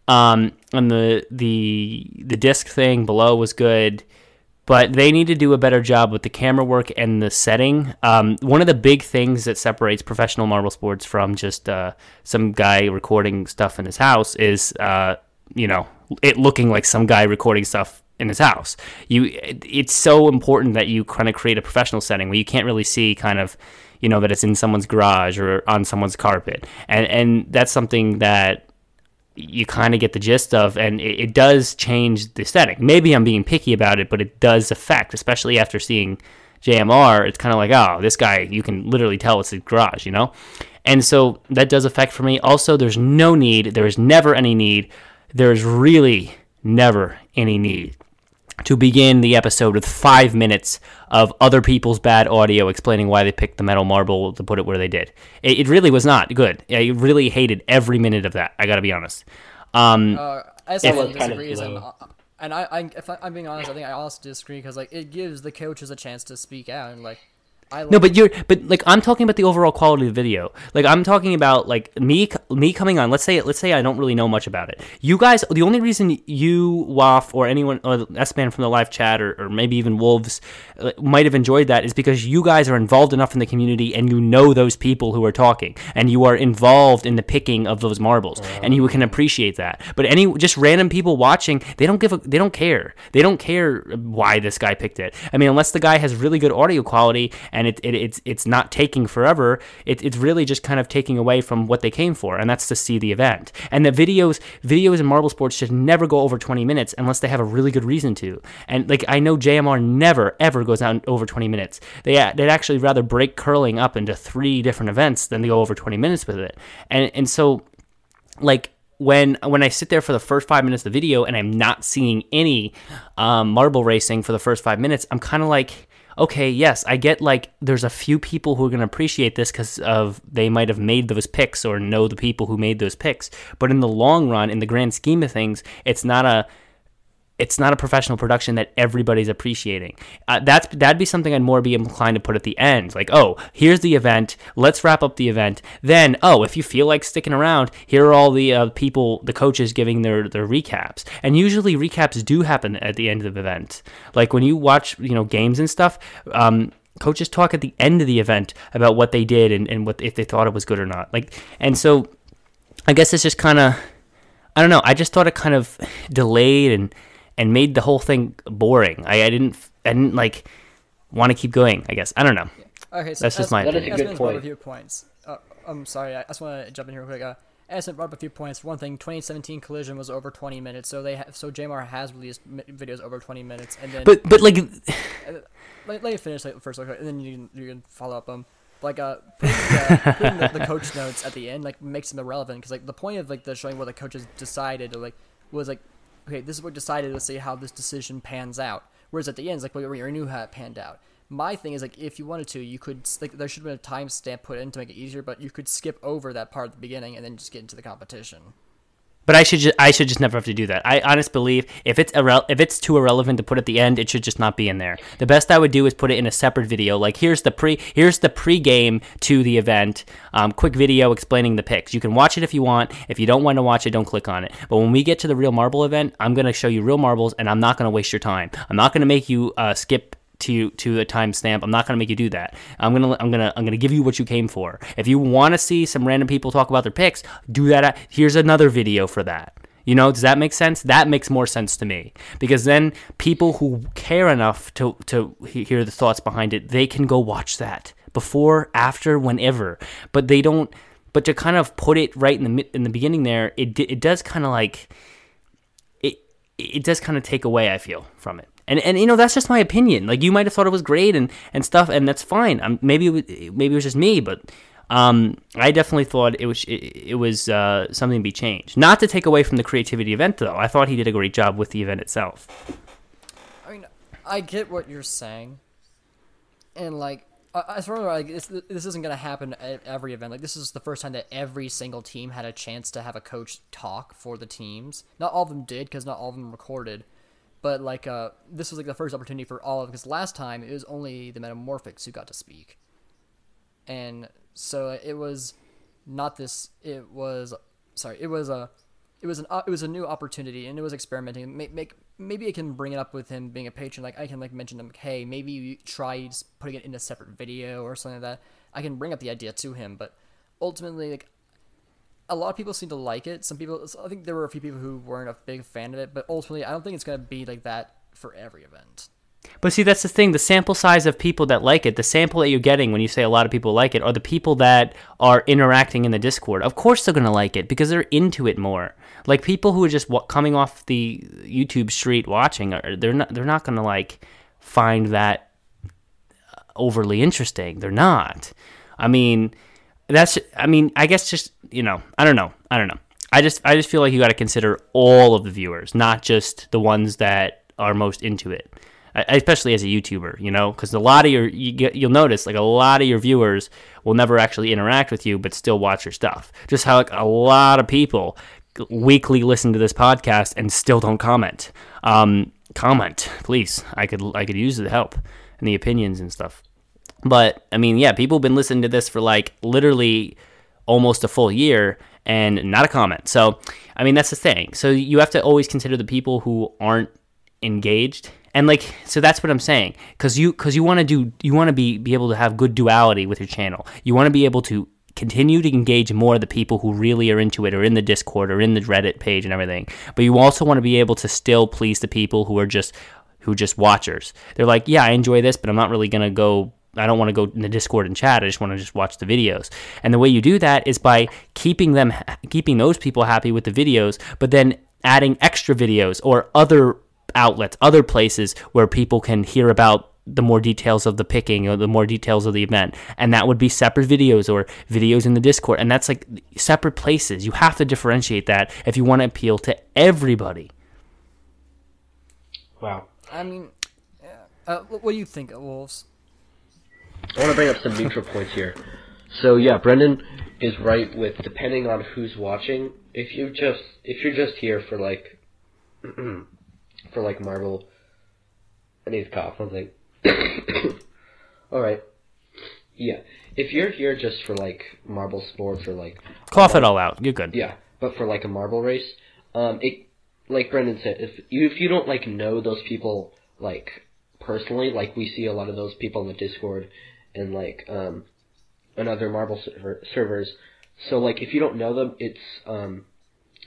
Um, and the the the disc thing below was good, but they need to do a better job with the camera work and the setting. Um, one of the big things that separates professional marble sports from just uh, some guy recording stuff in his house is, uh, you know, it looking like some guy recording stuff in his house. You, it, it's so important that you kind of create a professional setting where you can't really see kind of, you know, that it's in someone's garage or on someone's carpet, and and that's something that you kind of get the gist of, and it, it does change the aesthetic. Maybe I'm being picky about it, but it does affect, especially after seeing JMR. It's kind of like, oh, this guy, you can literally tell it's his garage, you know? And so that does affect for me. Also, there's no need, there is never any need, there's really never any need to begin the episode with five minutes of other people's bad audio explaining why they picked the metal marble to put it where they did. It, it really was not good. I really hated every minute of that. I got to be honest. Um, Uh, S It man was disagrees, and, uh, and I, I, if I, I'm being honest, I think I also disagree because like it gives the coaches a chance to speak out and like. I like No, but you're but like I'm talking about the overall quality of the video. Like I'm talking about like me me coming on. Let's say let's say I don't really know much about it. You guys, the only reason you Waff or anyone or S man from the live chat or, or maybe even Wolves uh, might have enjoyed that is because you guys are involved enough in the community and you know those people who are talking and you are involved in the picking of those marbles and you can appreciate that. But any just random people watching, they don't give a they don't care. They don't care why this guy picked it. I mean, unless the guy has really good audio quality and it, it it's it's not taking forever. It, it's really just kind of taking away from what they came for, and that's to see the event. And the videos videos in marble sports should never go over 20 minutes unless they have a really good reason to. And like I know JMR never ever goes out over 20 minutes. They they'd actually rather break curling up into three different events than they go over 20 minutes with it. And and so like when when I sit there for the first five minutes of the video and I'm not seeing any um, marble racing for the first five minutes, I'm kind of like, okay, yes, I get like there's a few people who are going to appreciate this because of they might have made those picks or know the people who made those picks. But in the long run, in the grand scheme of things, it's not a it's not a professional production that everybody's appreciating. Uh, that's that'd be something I'd more be inclined to put at the end. Like, oh, here's the event. Let's wrap up the event. Then, oh, if you feel like sticking around, here are all the uh, people, the coaches giving their their recaps. And usually recaps do happen at the end of the event. Like when you watch, you know, games and stuff. Um, coaches talk at the end of the event about what they did and, and what if they thought it was good or not. Like, and so I guess it's just kind of, I don't know. I just thought it kind of delayed and and made the whole thing boring. I, I didn't I didn't like want to keep going. I guess I don't know. Okay, so That's just my That is a opinion. good Esmond's brought up point. a few points. Uh, I'm sorry, I just want to jump in here real quick. Uh, Esmond brought up a few points. One thing, 2017 Collision was over 20 minutes, so they ha- so JMR has released mi- videos over 20 minutes, and then But but like let, let me finish like, first, real quick, and then you can you can follow up. Um, like uh, putting, the, putting the, the coach notes at the end like makes them irrelevant because like the point of like the showing what the coaches decided or like was like okay this is what decided let's see how this decision pans out. Whereas at the end it's like well, we already knew how it panned out. My thing is like if you wanted to you could like there should have been a timestamp put in to make it easier but you could skip over that part at the beginning and then just get into the competition But I should just I should just never have to do that. I honest believe if it's irre- if it's too irrelevant to put at the end, it should just not be in there. The best I would do is put it in a separate video. Like here's the pre here's the pre-game to the event. Um, quick video explaining the picks. You can watch it if you want. If you don't want to watch it, don't click on it. But when we get to the real marble event, I'm gonna show you real marbles, and I'm not gonna waste your time. I'm not gonna make you uh, skip to to a timestamp. I'm not gonna make you do that. I'm gonna I'm gonna I'm gonna give you what you came for. If you want to see some random people talk about their picks, do that. At, here's another video for that. You know, does that make sense? That makes more sense to me because then people who care enough to to hear the thoughts behind it, they can go watch that before, after, whenever. But they don't. But to kind of put it right in the in the beginning there, it it does kind of like it it does kind of take away i feel from it and and you know that's just my opinion like you might have thought it was great and and stuff and that's fine um, maybe it was, maybe it was just me but um i definitely thought it was it, it was uh something to be changed not to take away from the creativity event though i thought he did a great job with the event itself I mean, I get what you're saying, and like, I- as like this, this isn't gonna happen at every event. Like, this is the first time that every single team had a chance to have a coach talk for the teams. Not all of them did, because not all of them recorded. But like, uh, this was like the first opportunity for all of. Because last time it was only the Metamorphics who got to speak, and so it was not this. It was sorry. It was a it was an it was a new opportunity and it was experimenting. Make, make maybe I can bring it up with him being a patron. Like I can like mention him. Hey, maybe you try putting it in a separate video or something like that. I can bring up the idea to him, but ultimately, like a lot of people seem to like it. Some people, I think there were a few people who weren't a big fan of it, but ultimately, I don't think it's gonna be like that for every event. But see, that's the thing. The sample size of people that like it, the sample that you're getting when you say a lot of people like it, are the people that are interacting in the Discord. Of course, they're gonna like it because they're into it more. Like people who are just coming off the YouTube street watching, are they're not they're not gonna like find that uh, overly interesting. They're not. I mean, that's. I mean, I guess just you know, I don't know. I don't know. I just I just feel like you got to consider all of the viewers, not just the ones that are most into it. Especially as a YouTuber, you know, because a lot of your you get, you'll notice like a lot of your viewers will never actually interact with you, but still watch your stuff. Just how like a lot of people weekly listen to this podcast and still don't comment. Um, comment, please. I could I could use the help and the opinions and stuff. But I mean, yeah, people have been listening to this for like literally almost a full year and not a comment. So, I mean, that's the thing. So you have to always consider the people who aren't engaged. And like so that's what I'm saying cuz you cuz you want to do you want to be be able to have good duality with your channel. You want to be able to continue to engage more of the people who really are into it or in the Discord or in the Reddit page and everything. But you also want to be able to still please the people who are just who are just watchers. They're like, "Yeah, I enjoy this, but I'm not really going to go I don't want to go in the Discord and chat. I just want to just watch the videos. And the way you do that is by keeping them, keeping those people happy with the videos, but then adding extra videos or other outlets, other places where people can hear about the more details of the picking or the more details of the event. And that would be separate videos or videos in the Discord. And that's like separate places. You have to differentiate that if you want to appeal to everybody. Wow. I mean, yeah. uh, what what do you think, Wolves? I want to bring up some neutral points here. So yeah, Brendan is right with depending on who's watching. If you just if you're just here for like for like Marvel. I need to cough. One thing. All right. Yeah, if you're here just for like Marble sports or like Cough it all out. You're good. yeah, but for like a marble race, um, it like Brendan said, if you if you don't like know those people like personally, like we see a lot of those people in the Discord and like um, and other marble server, servers. So like if you don't know them, it's um,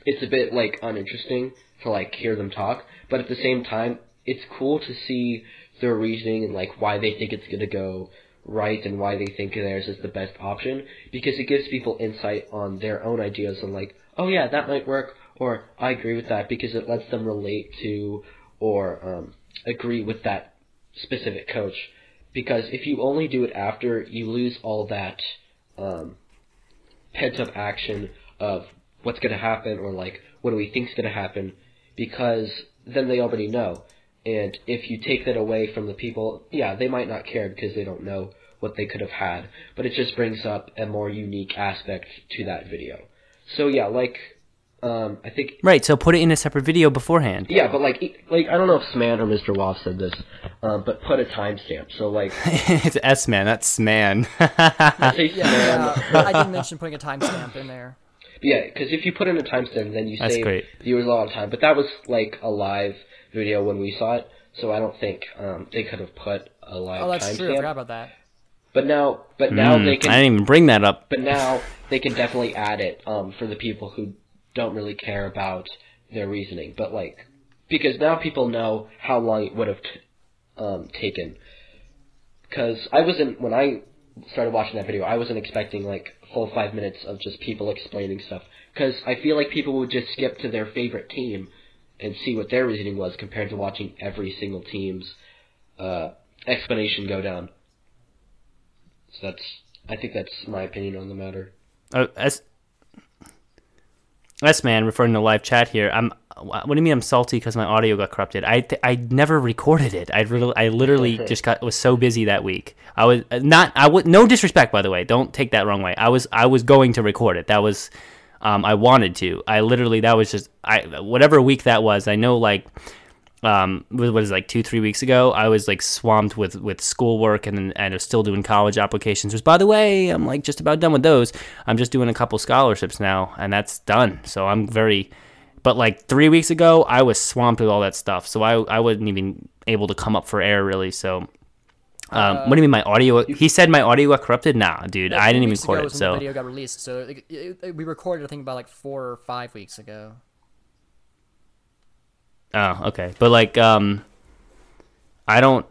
it's a bit like uninteresting to like hear them talk, but at the same time, it's cool to see their reasoning and like why they think it's gonna go right and why they think theirs is the best option because it gives people insight on their own ideas and like, oh yeah, that might work, or I agree with that because it lets them relate to or um, agree with that specific coach. Because if you only do it after, you lose all that um, pent up action of what's going to happen or like what do we think's going to happen because then they already know. And if you take that away from the people, yeah, they might not care because they don't know what they could have had, but it just brings up a more unique aspect to that video. So yeah, like um, I think Right. So put it in a separate video beforehand. yeah, but like like I don't know if Sman or Mr. Waff said this, um, but put a timestamp. So like it's S man. That's man. say Yeah, uh, I didn't mention putting a timestamp in there. Yeah, because if you put in a timestamp, then you That's save great. viewers a lot of time. But that was like a live video when we saw it, so I don't think um, they could have put a live Oh, that's true. I forgot about that. But now, but now Hmm, they can. I didn't even bring that up. But now they can definitely add it um, for the people who don't really care about their reasoning. But like, because now people know how long it would have t- um, taken. Because I wasn't when I started watching that video, I wasn't expecting like full five minutes of just people explaining stuff. Because I feel like people would just skip to their favorite team and see what their reasoning was compared to watching every single team's uh, explanation go down. So that's, I think that's my opinion on the matter. Uh, S S man, referring to live chat here. I'm. What do you mean I'm salty because my audio got corrupted? I th- I never recorded it. I really I literally just got was so busy that week. I was uh, not. I would no disrespect by the way. Don't take that wrong way. I was I was going to record it. That was. Um, I wanted to. I literally that was just I whatever week that was. I know like um what was it, like two three weeks ago i was like swamped with with schoolwork and then and I was still doing college applications which by the way i'm like just about done with those i'm just doing a couple scholarships now and that's done so i'm very but like three weeks ago i was swamped with all that stuff so i i wasn't even able to come up for air really so um, what do you mean my audio? He said my audio got corrupted. Nah, dude, I didn't even record it. So the video got released. So it, it- we recorded, I think, about like four or five weeks ago. Oh, okay. But like um I don't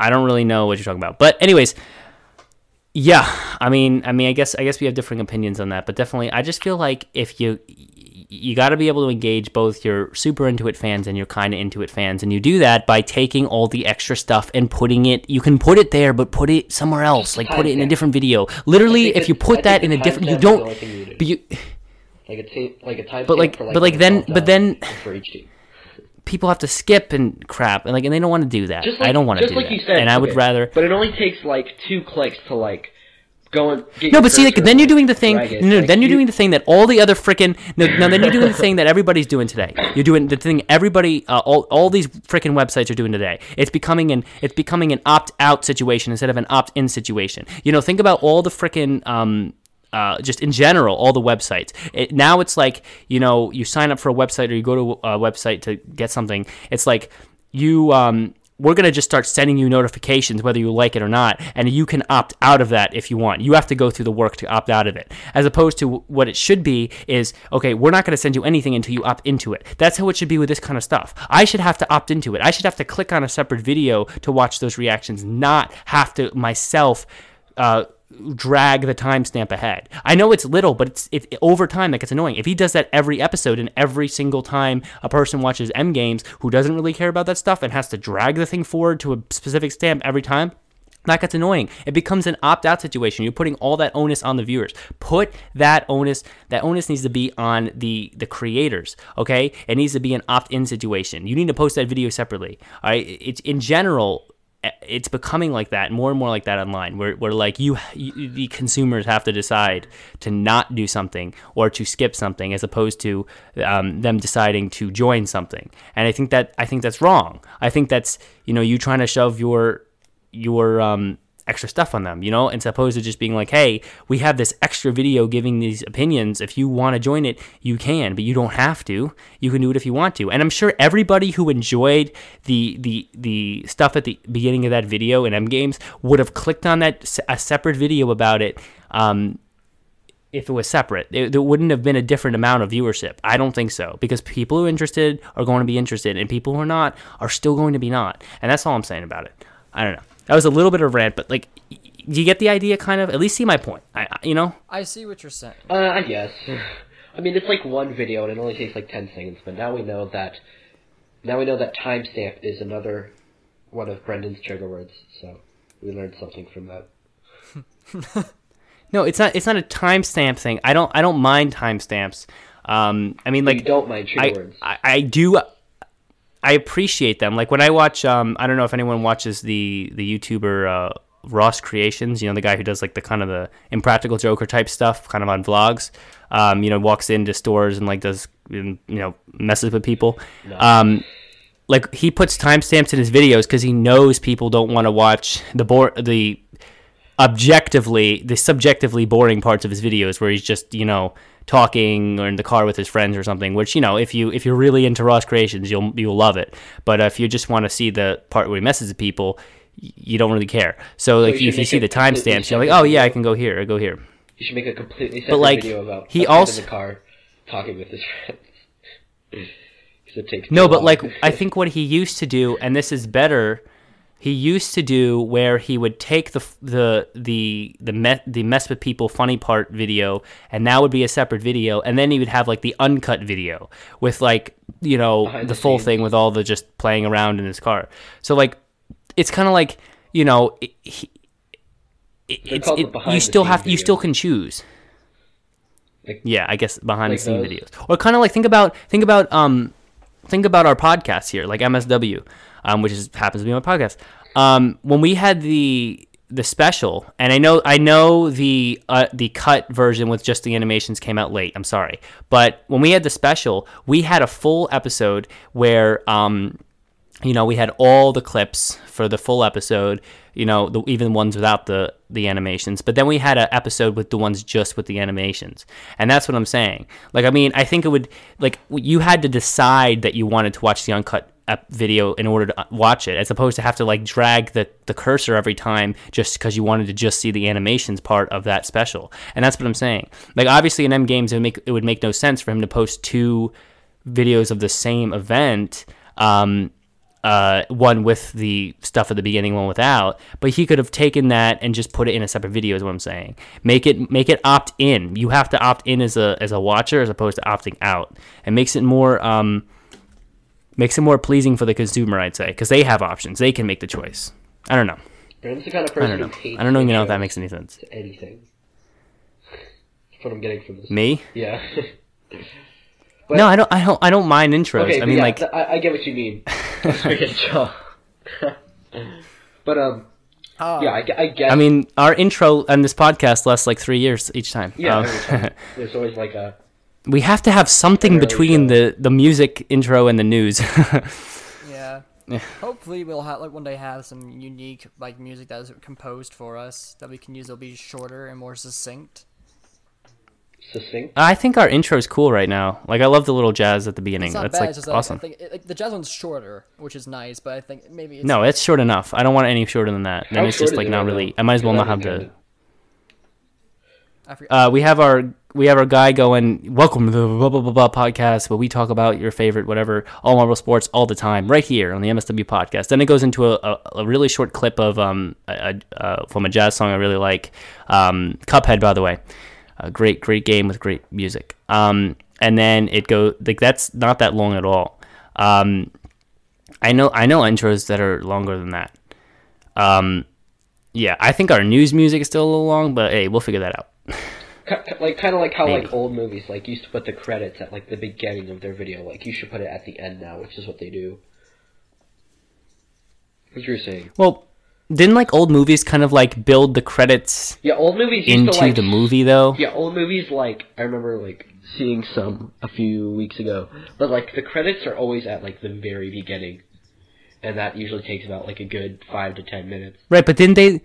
I don't really know what you're talking about. But anyways, yeah, I mean I mean I guess I guess we have differing opinions on that, but definitely I just feel like if you you got to be able to engage both your super into it fans and your kind of into it fans and you do that by taking all the extra stuff and putting it you can put it there but put it somewhere else like put it in a different video literally if you put that in a different you timestamp is the don't only thing needed. but you Like a tape, like a time. But, like- for, but, like, then- but then- for each team. People have to skip and crap and like and they don't want to do that like, i don't want to do like that you said, and i would rather But it only takes like two clicks to like go and get No, but see, like then you're doing the thing. it. No, no, Like, then you're you- doing the thing that all the other freaking. No, no, then you're doing the thing that everybody's doing today. You're doing the thing everybody, uh, all, all these freaking websites are doing today. It's becoming an it's becoming an opt out situation instead of an opt in situation. You know, think about all the freaking. Um, uh, just in general, all the websites. It, now it's like you know, you sign up for a website or you go to a website to get something. It's like you um, we're going to just start sending you notifications whether you like it or not and you can opt out of that if you want you have to go through the work to opt out of it as opposed to what it should be is okay we're not going to send you anything until you opt into it that's how it should be with this kind of stuff i should have to opt into it i should have to click on a separate video to watch those reactions not have to myself uh, drag the timestamp ahead. I know it's little, but it's it, over time that gets annoying. If he does that every episode and every single time a person watches M games who doesn't really care about that stuff and has to drag the thing forward to a specific stamp every time. That gets annoying. It becomes an opt-out situation. You're putting all that onus on the viewers. Put that onus. That onus needs to be on the the creators. Okay, it needs to be an opt-in situation. You need to post that video separately. All right. It's in general it's becoming like that, more and more like that online, where, where like you, you, the consumers have to decide to not do something or to skip something, as opposed to um, them deciding to join something. And I think that I think that's wrong. I think that's you know you trying to shove your your um, extra stuff on them, you know, and opposed to just being like, hey, we have this extra video giving these opinions. If you want to join it, you can, but you don't have to. You can do it if you want to. And I'm sure everybody who enjoyed the the the stuff at the beginning of that video in M Games would have clicked on that a separate video about it. Um, if it was separate, there wouldn't have been a different amount of viewership. I don't think so because people who are interested are going to be interested, and people who are not are still going to be not. And that's all I'm saying about it. I don't know. That was a little bit of rant, but like, y- you get the idea, kind of. At least see my point. I, I- you know, I see what you're saying. Uh, I guess. I mean, it's like one video and it only takes like ten seconds, but now we know that. Now we know that timestamp is another one of Brendan's trigger words, so we learned something from that. no, it's not. It's not a timestamp thing. I don't. I don't mind timestamps. Um, I mean, Like, like, you don't mind trigger I, words. I, I do. I appreciate them. Like when I watch. Um, I don't know if anyone watches the the YouTuber uh, Ross Creations. You know, the guy who does like the kind of the impractical Joker type stuff, kind of on vlogs. Um, you know, walks into stores and like does you know messes with people. Um, like he puts timestamps in his videos because he knows people don't want to watch the bore the objectively the subjectively boring parts of his videos where he's just you know talking or in the car with his friends or something which you know if you if you're really into Ross creations you'll you'll love it but if you just want to see the part where he messes with people you don't really care so like you if you see the timestamps you're like oh yeah I can go here I go here You should make a completely separate like, video about he also- in the car talking with his friends. 'Cause it takes No, but long. like I think what he used to do, and this is better. He used to do where he would take the the the the me- the mess with people funny part video, and that would be a separate video, and then he would have like the uncut video with like you know the the full thing with all the just playing around in his car. So like, it's kind of like you know. It, he, it, you still scenes have you still can choose Like- yeah i guess behind like the scene those? videos or kind of like think about think about um think about our podcast here, like MSW, um, which is happens to be my podcast. Um, when we had the the special, and I know I know the uh, the cut version with just the animations came out late. I'm sorry, but when we had the special, we had a full episode where um, you know we had all the clips for the full episode you know the, even ones without the the animations but then we had an episode with the ones just with the animations and that's what i'm saying like i mean i think it would like you had to decide that you wanted to watch the uncut ep- video in order to uh, watch it as opposed to have to like drag the, the cursor every time just because you wanted to just see the animations part of that special and that's what i'm saying like obviously in m games it would make it would make no sense for him to post two videos of the same event um, uh, one with the stuff at the beginning, one without. But he could have taken that and just put it in a separate video. Is what I'm saying. Make it make it opt in. You have to opt in as a as a watcher as opposed to opting out. It makes it more um, makes it more pleasing for the consumer. I'd say because they have options. They can make the choice. I don't know. Brandon's the kind of I don't know. who hates I don't even know if that makes any sense. anything. That's what I'm getting from this. Me? Yeah. But- no, I don't. I don't. I don't mind intros. Okay, I mean, yeah, like, th- I, I get what you mean. Let's make it chill. but um, Oh, yeah, I, ge- I get. I mean, our intro on this podcast lasts like three years each time. yeah, Um, every time. there's always like a we have to have something Early between the the music intro and the news. yeah. Hopefully, we'll have like one day have some unique like music that is composed for us that we can use. It'll be shorter and more succinct. succinct. I think our intro is cool right now. Like I love the little jazz at the beginning. It's not That's bad. like it's just like, awesome. I think it, like, the jazz one's shorter, which is nice, but I think maybe it's no, it's short enough. I don't want any shorter than that. Then it's just like not really. now? I might as well not have haven't the. I forget. Uh, we have our we have our guy going. Welcome to the blah blah blah, blah podcast, where we talk about your favorite whatever all Marble sports all the time, right here on the MSW podcast. Then it goes into a, a, a really short clip of um a, uh, from a jazz song I really like, um, Cuphead by the way, a great great game with great music. Um, and then it goes, like that's not that long at all. Um, I know I know intros that are longer than that. Um, yeah, I think our news music is still a little long, but hey, we'll figure that out. Like kind of like how Maybe. like old movies like used to put the credits at like the beginning of their video. Like you should put it at the end now, which is what they do. What you were saying? Well, didn't like old movies kind of like build the credits Yeah, old movies used into to like the movie though? Yeah, old movies like I remember like seeing some a few weeks ago, but like the credits are always at like the very beginning, and that usually takes about like a good five to ten minutes, Right, but didn't they?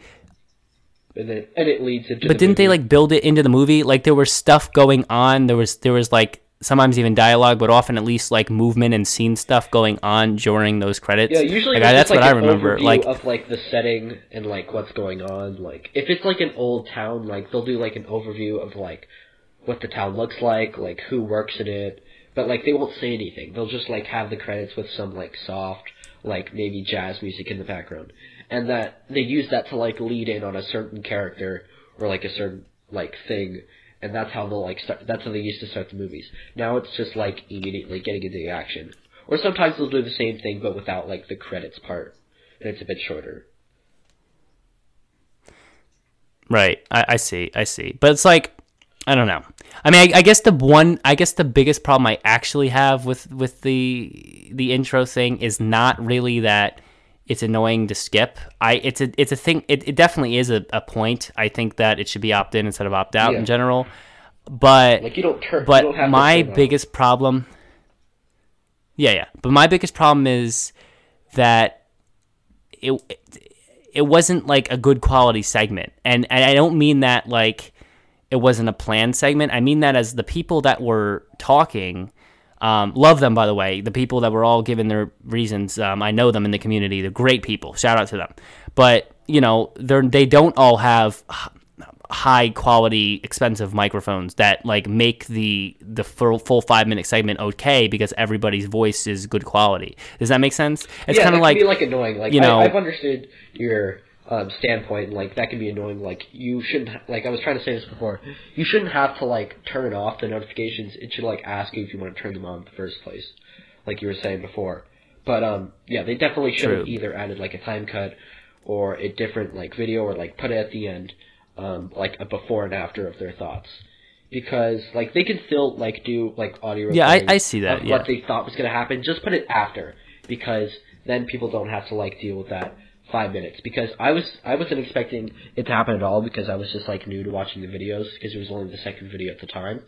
And then and it leads into. But the didn't they like build it into the movie? Like there was stuff going on. There was there was like sometimes even dialogue, but often at least like movement and scene stuff going on during those credits. Yeah, usually like, that's what I remember. Like of like the setting and like what's going on. Like if it's like an old town, like they'll do like an overview of like what the town looks like, like who works in it. But like they won't say anything. They'll just like have the credits with some like soft, like maybe jazz music in the background, and that they use that to like lead in on a certain character or like a certain like thing. And that's how they'll like start. That's how they used to start the movies. Now it's just like immediately getting into the action. Or sometimes they'll do the same thing but without like the credits part, and it's a bit shorter. Right. I, I see. I see. But it's like I don't know. I mean, I, I guess the one, I guess the biggest problem I actually have with with the the intro thing is not really that it's annoying to skip. I it's a it's a thing. It, it definitely is a, a point. I think that it should be opt in instead of opt out Yeah. in general. But Like you don't turn. you but don't have to my biggest problem yeah yeah but my biggest problem is that it it wasn't like a good quality segment and, and i don't mean that like it wasn't a planned segment i mean that as the people that were talking um, love them by the way. The people that were all given their reasons um, i know them in the community. They're great people. Shout out to them. But you know they're they don't all have high quality expensive microphones that like make the the full, full five minute segment okay because everybody's voice is good quality. Does that make sense? It's yeah, kind of like like annoying. Like you know- I, I've understood your um, standpoint. Like that can be annoying. Like you shouldn't. ha- Like I was trying to say this before. You shouldn't have to like turn off the notifications. It should like ask you if you want to turn them on in the first place, like you were saying before. But um, yeah, they definitely should have either added like a time cut or a different like video or like put it at the end, um, like a before and after of their thoughts. Because like they can still like do like audio. Yeah, I- I see that, of yeah. What they thought was gonna happen, just put it after because then people don't have to like deal with that five minutes. Because I was I wasn't expecting it to happen at all because I was just like new to watching the videos because it was only the second video at the time,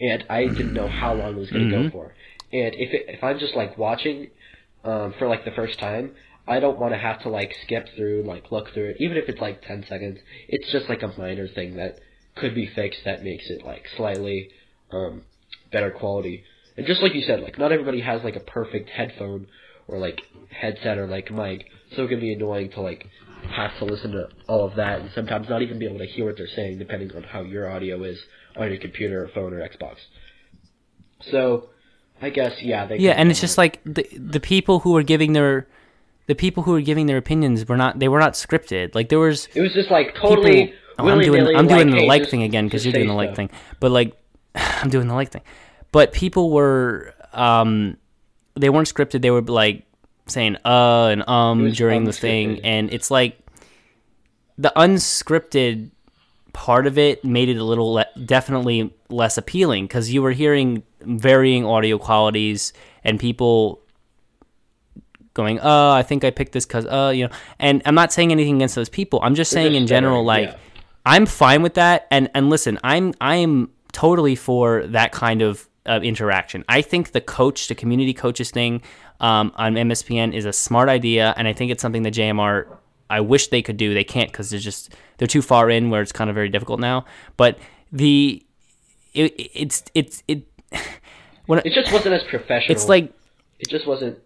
and I didn't know how long it was gonna Mm-hmm. go for. And if it, if I'm just like watching um, for like the first time, I don't want to have to like skip through like look through it, even if it's like ten seconds. It's just like a minor thing that could be fixed that makes it like slightly um, better quality. And just like you said, like not everybody has like a perfect headphone or like headset or like mic, so it can be annoying to like have to listen to all of that and sometimes not even be able to hear what they're saying depending on how your audio is on your computer or phone or Xbox. So, I guess yeah, they yeah and it's just like the the people who were giving their the people who were giving their opinions were not they were not scripted like there was it was just like totally. people, oh, I'm doing I'm doing like, the hey, like just- thing again because you're doing the like stuff. thing but like I'm doing the like thing but people were um they weren't scripted they were like saying uh and um during the thing and it's like the unscripted part of it made it a little le- definitely less appealing because you were hearing varying audio qualities and people going uh i think i picked this because uh you know and i'm not saying anything against those people. I'm just saying just in general like yeah. i'm fine with that and and listen i'm i'm totally for that kind of uh, interaction. I think the coach the community coaches thing um, on mspn is a smart idea and i think it's something that jmr i wish they could do they can't because they're just they're too far in where it's kind of very difficult now but the it, it's it's it when It just wasn't as professional. it's like it just wasn't.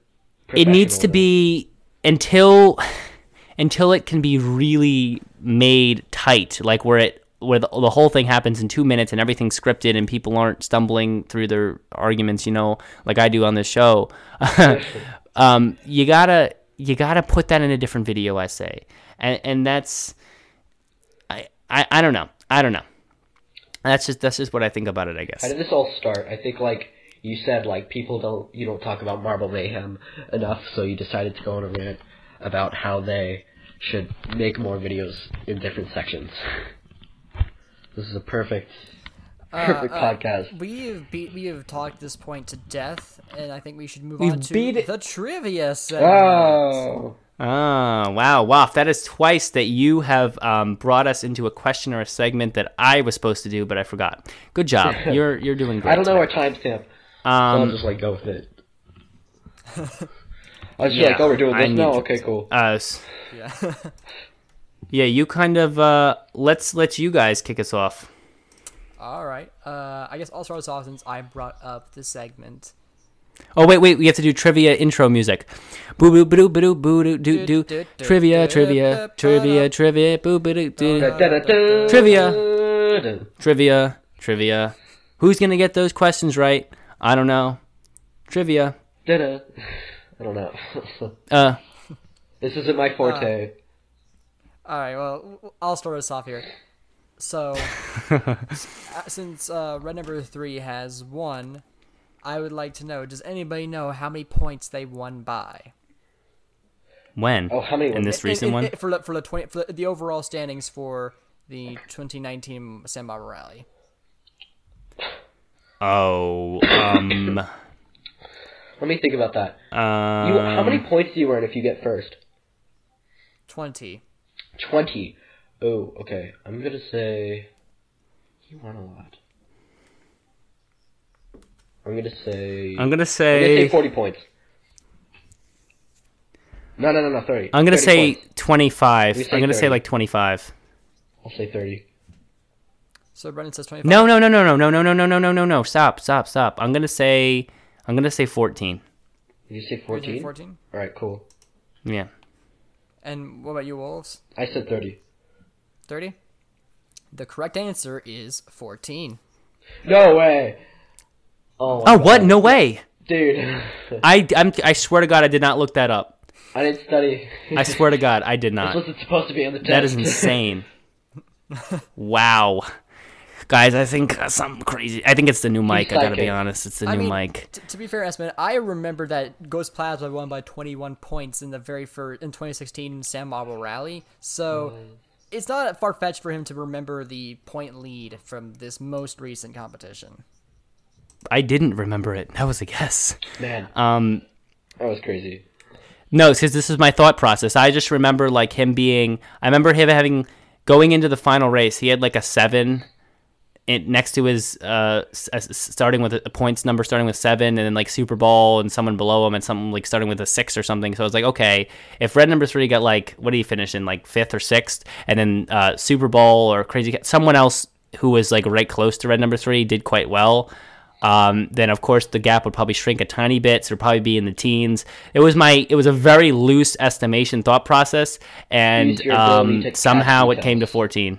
it needs to be until until it can be really made tight like where it where the, the whole thing happens in two minutes and everything's scripted and people aren't stumbling through their arguments you know like i do on this show. Um, you gotta you gotta put that in a different video essay. And and that's I, I i don't know. I don't know. That's just that's just what i think about it i guess. How did this all start? I think like you said, like people don't you don't talk about Marble Mayhem enough, so you decided to go on a rant about how they should make more videos in different sections. This is a perfect. Perfect uh, podcast. We've beat. We have talked this point to death, and I think we should move We've on to beat it- the trivia segment. Oh, Ah, wow, wow. That is twice that you have um, brought us into a question or a segment that I was supposed to do, but I forgot. Good job. You're you're doing great. I don't know today. our timestamp. so I'll Um, just like go with it. I was just Yeah, like, oh, we're doing I this now. Okay, cool. uh, Yeah. yeah, you kind of uh, let's let you guys kick us off. All right. Uh, I guess I'll start us off since I brought up the segment. Oh wait, wait, we have to do trivia intro music. Boo boo boo boo boo doo doo Do, doo. do, do, Trivia, trivia, trivia, trivia. Boo boo doo doo. Trivia. Trivia, trivia. Who's gonna get those questions right? I don't know. Trivia. I don't know. Uh, this isn't my forte. All right. Well, I'll start us off here. So, uh, since uh, red number three has won, I would like to know: Does anybody know how many points they won by? when? Oh, how many In this In- recent in- one? in- for the, for the twenty for the, the overall standings for the 2019 Sand Marble Rally. Oh, um, Let me think about that. um, You, how many points do you earn if you get first? 20. Twenty. Oh, okay. I'm gonna say you won a lot. I'm gonna say. I'm gonna I'm gonna say. say forty points. No, no, no, no, thirty. I'm gonna say points. 25. Say I'm gonna say like 25. I'll say thirty. So Brendan says 25. No, no, no, no, no, no, no, no, no, no, no, no, no. Stop, stop, stop. I'm gonna say. I'm gonna say 14. Did you say fourteen? 14. All right, cool. Yeah. And what about you, Wolves? I said thirty. 30? The correct answer is 14. No way. Oh. Oh, what? No way. dude. I, I'm, I swear to God, I did not look that up. I didn't study. I swear to God, I did This not. wasn't supposed to be on the test. That is insane. wow. Guys, I think uh, something crazy. I think it's the new mic. I gotta be honest. It's the I new mean, mic. t- to be fair, Esmond, I remember that Ghost Plasma won by 21 points in the very first in 2016 Sand Marble Rally. So it's not far fetched for him to remember the point lead from this most recent competition. I didn't remember it. That was a guess. Man, Um, that was crazy. No, because this is my thought process. I just remember like him being. I remember him having going into the final race. He had like a seven, in, next to his uh s- starting with a points number starting with seven, and then like Super Bowl and someone below him and something like starting with a six or something. So I was like, okay, if red number three got like what did he finish in like fifth or sixth, and then uh Super Bowl or Crazy Cat, someone else who was like right close to red number three did quite well um, then of course the gap would probably shrink a tiny bit. So it'd probably be in the teens. It was my it was a very loose estimation thought process, and Use your ability um, somehow it came to fourteen.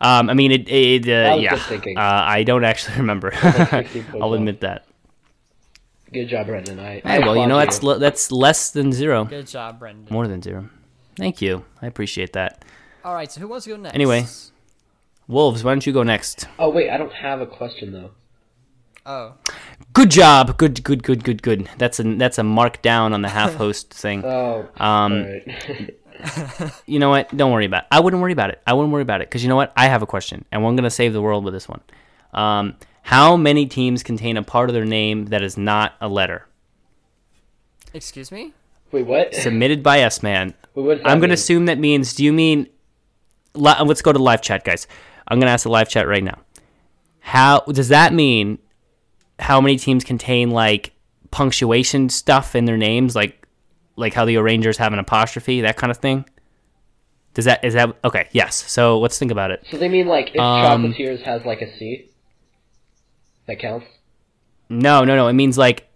Um, I mean, it, it uh, was yeah. good thinking. Uh, I don't actually remember. I'll admit that. Good job, Brendan. I, Hey, well, you know that's le- that's less than zero, Good job, Brendan. more than zero. Thank you. I appreciate that. All right, so who wants to go next? Anyway. Wolves, why don't you go next? Oh wait, I don't have a question though. Oh, Good job. Good, good, good, good, good. That's a that's a mark down on the half host thing. Oh, Um, all right. you know what? Don't worry about it. I wouldn't worry about it. I wouldn't worry about it because you know what? I have a question, and we're gonna save the world with this one. Um, how many teams contain a part of their name that is not a letter? excuse me. wait, what? Submitted by S Man. Wait, what does that I'm gonna assume that means. Do you mean? Li- let's go to the live chat, guys. I'm gonna ask the live chat right now. How does that mean? How many teams contain like punctuation stuff in their names, like like how the Rangers have an apostrophe, that kind of thing? Does that is that okay? Yes. So let's think about it. So they mean like if Um, Chocolatiers has like a C, that counts. No, no, no. It means like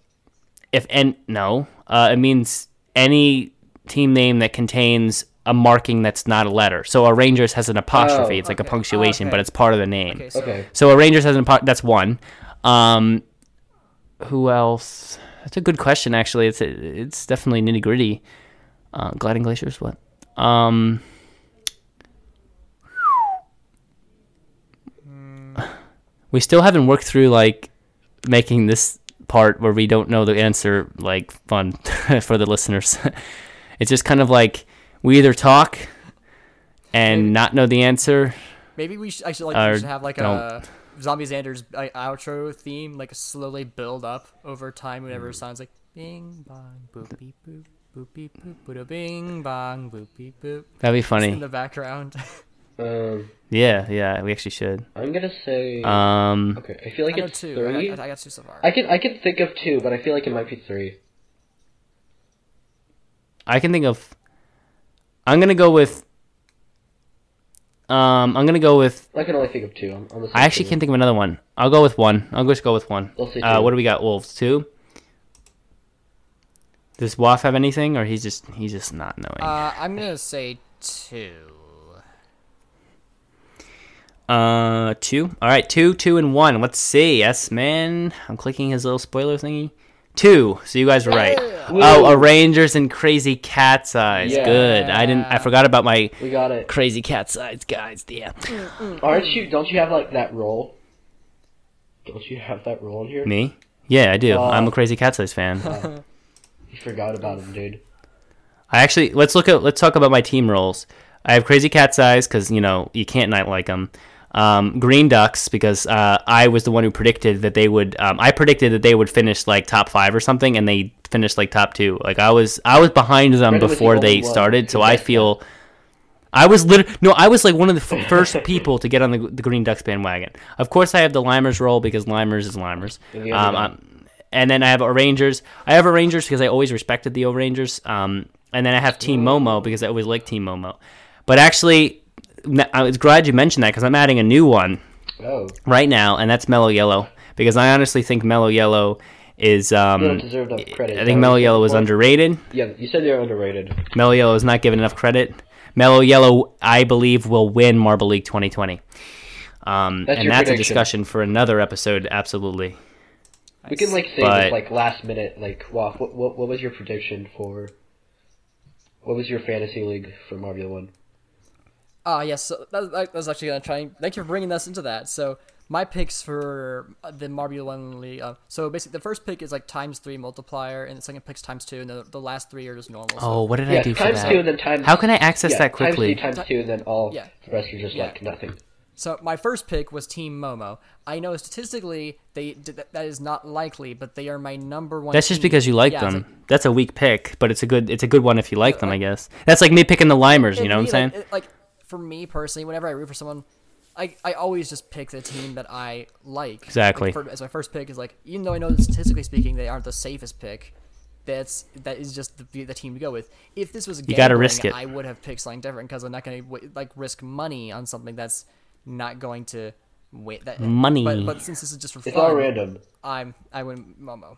if and no. Uh, it means any team name that contains a marking that's not a letter. So O'rangers has an apostrophe. Oh, it's like a punctuation, but Okay. it's part of the name. Okay, so Okay. So O'rangers has an apo- that's one. Um, who else? That's a good question. Actually, it's it's definitely nitty gritty. Uh, gliding glaciers. What? Um. We still haven't worked through like making this part where we don't know the answer like fun for the listeners. it's just kind of like we either talk and not know the answer Maybe we should actually like we should have like a don't. Zombie Xander's uh, outro theme, like a slowly build up over time. Whenever it sounds like bing bong boop beep boop boop beep boop boop bing bong boop beep boop That'd be funny in the background. Um, Yeah, yeah, we actually should. I'm gonna say. Um, okay, I feel like I it's two. three. I, I, I got two so far. I can I can think of two, but I feel like it might be three. I can think of. I'm gonna go with. Um, I'm gonna go with. I can only think of two. I'm, I'm I actually can't think of another one. I'll go with one. I'll just go with one. We'll see Uh, what do we got? Wolves two. Does Waff have anything, or he's just he's just not knowing? Uh, I'm gonna say two. Uh, two. All right, two, two, and one. Let's see. Yes, man. I'm clicking his little spoiler thingy. Two. So you guys were right. Oh, O'rangers and Crazy Cat's Eyes. Yeah. Good. I didn't. I forgot about my We got it. Crazy Cat's Eyes, guys. Yeah. Aren't you? Don't you have like that role? Don't you have that role in here? Me? Yeah, I do. Uh, I'm a Crazy Cat's Eyes fan. You forgot about him, dude. I actually let's look at let's talk about my team roles. I have Crazy Cat's Eyes because you know you can't not like them. Um, Green Ducks because uh, I was the one who predicted that they would. Um, I predicted that they would finish like top five or something, and they finished like top two. Like I was I was behind them was the before they started, so I feel. I was literally no, I was like one of the f- first people to get on the, the Green Ducks bandwagon. Of course, I have the Limers role because Limers is Limers. And Um, and then I have Rangers. I have Rangers because I always respected the Rangers. Um, and then I have Team Momo because I always liked Team Momo. But actually, I was glad you mentioned that because I'm adding a new one Oh, right now, and that's Mellow Yellow because I honestly think Mellow Yellow is. Um, you don't deserve enough credit. I think Mellow Yellow is underrated. Yeah, you said they're underrated. Mellow Yellow is not given enough credit. Mellow Yellow, I believe, will win Marble League 2020. Um, That's and that's a discussion for another episode. Absolutely. We can like say But- like last minute. Like, wow, what, what what was your prediction for? What was your fantasy league for Marbula One? Ah, yes. So that, that was actually gonna try. And, thank you for bringing us into that. So my picks for uh, the Marbula One League. Uh, so basically, the first pick is like times three multiplier, and the second pick's times two, and the, the last three are just normal. So Oh, what did I Yeah, do for times that? two and then times. How can I access yeah, that quickly? Times two, times two, and then all Yeah. the rest are just Yeah. like nothing. So my first pick was Team Momo. I know statistically they that that is not likely, but they are my number one. That's just team. because you like Yeah, them. like- That's a weak pick, but it's a good it's a good one if you like them, I guess. That's like me picking the Limers, you know what I'm me, saying? It- like for me personally, whenever I root for someone, I, I always just pick the team that I like. Exactly. Like, for, as my first pick is like, even though I know that statistically speaking they aren't the safest pick, that's that is just the, the team to go with. If this was You gotta risk it. I would have picked something different because I'm not gonna like risk money on something that's not going to win. That Money. But, but since this is just for It's fun, all random. I'm I went Momo.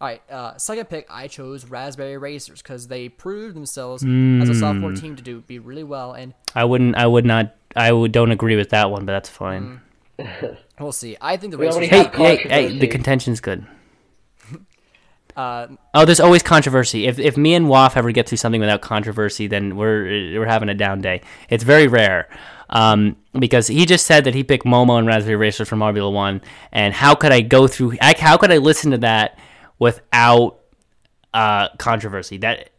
All right, uh, second pick I chose Raspberry Racers because they proved themselves as a sophomore Hmm. team to do be really well, and I wouldn't I would not I would don't agree with that one, but that's fine. we'll see. I think the We Racers. Hey, hey, hey, the controversy. contention's good. Uh, Oh, there's always controversy. If if me and Waff ever get through something without controversy, then we're we're having a down day. It's very rare. Um, because he just said that he picked Momo and Raspberry Racer from Marbula One, and how could I go through? I, how could I listen to that without uh, controversy? That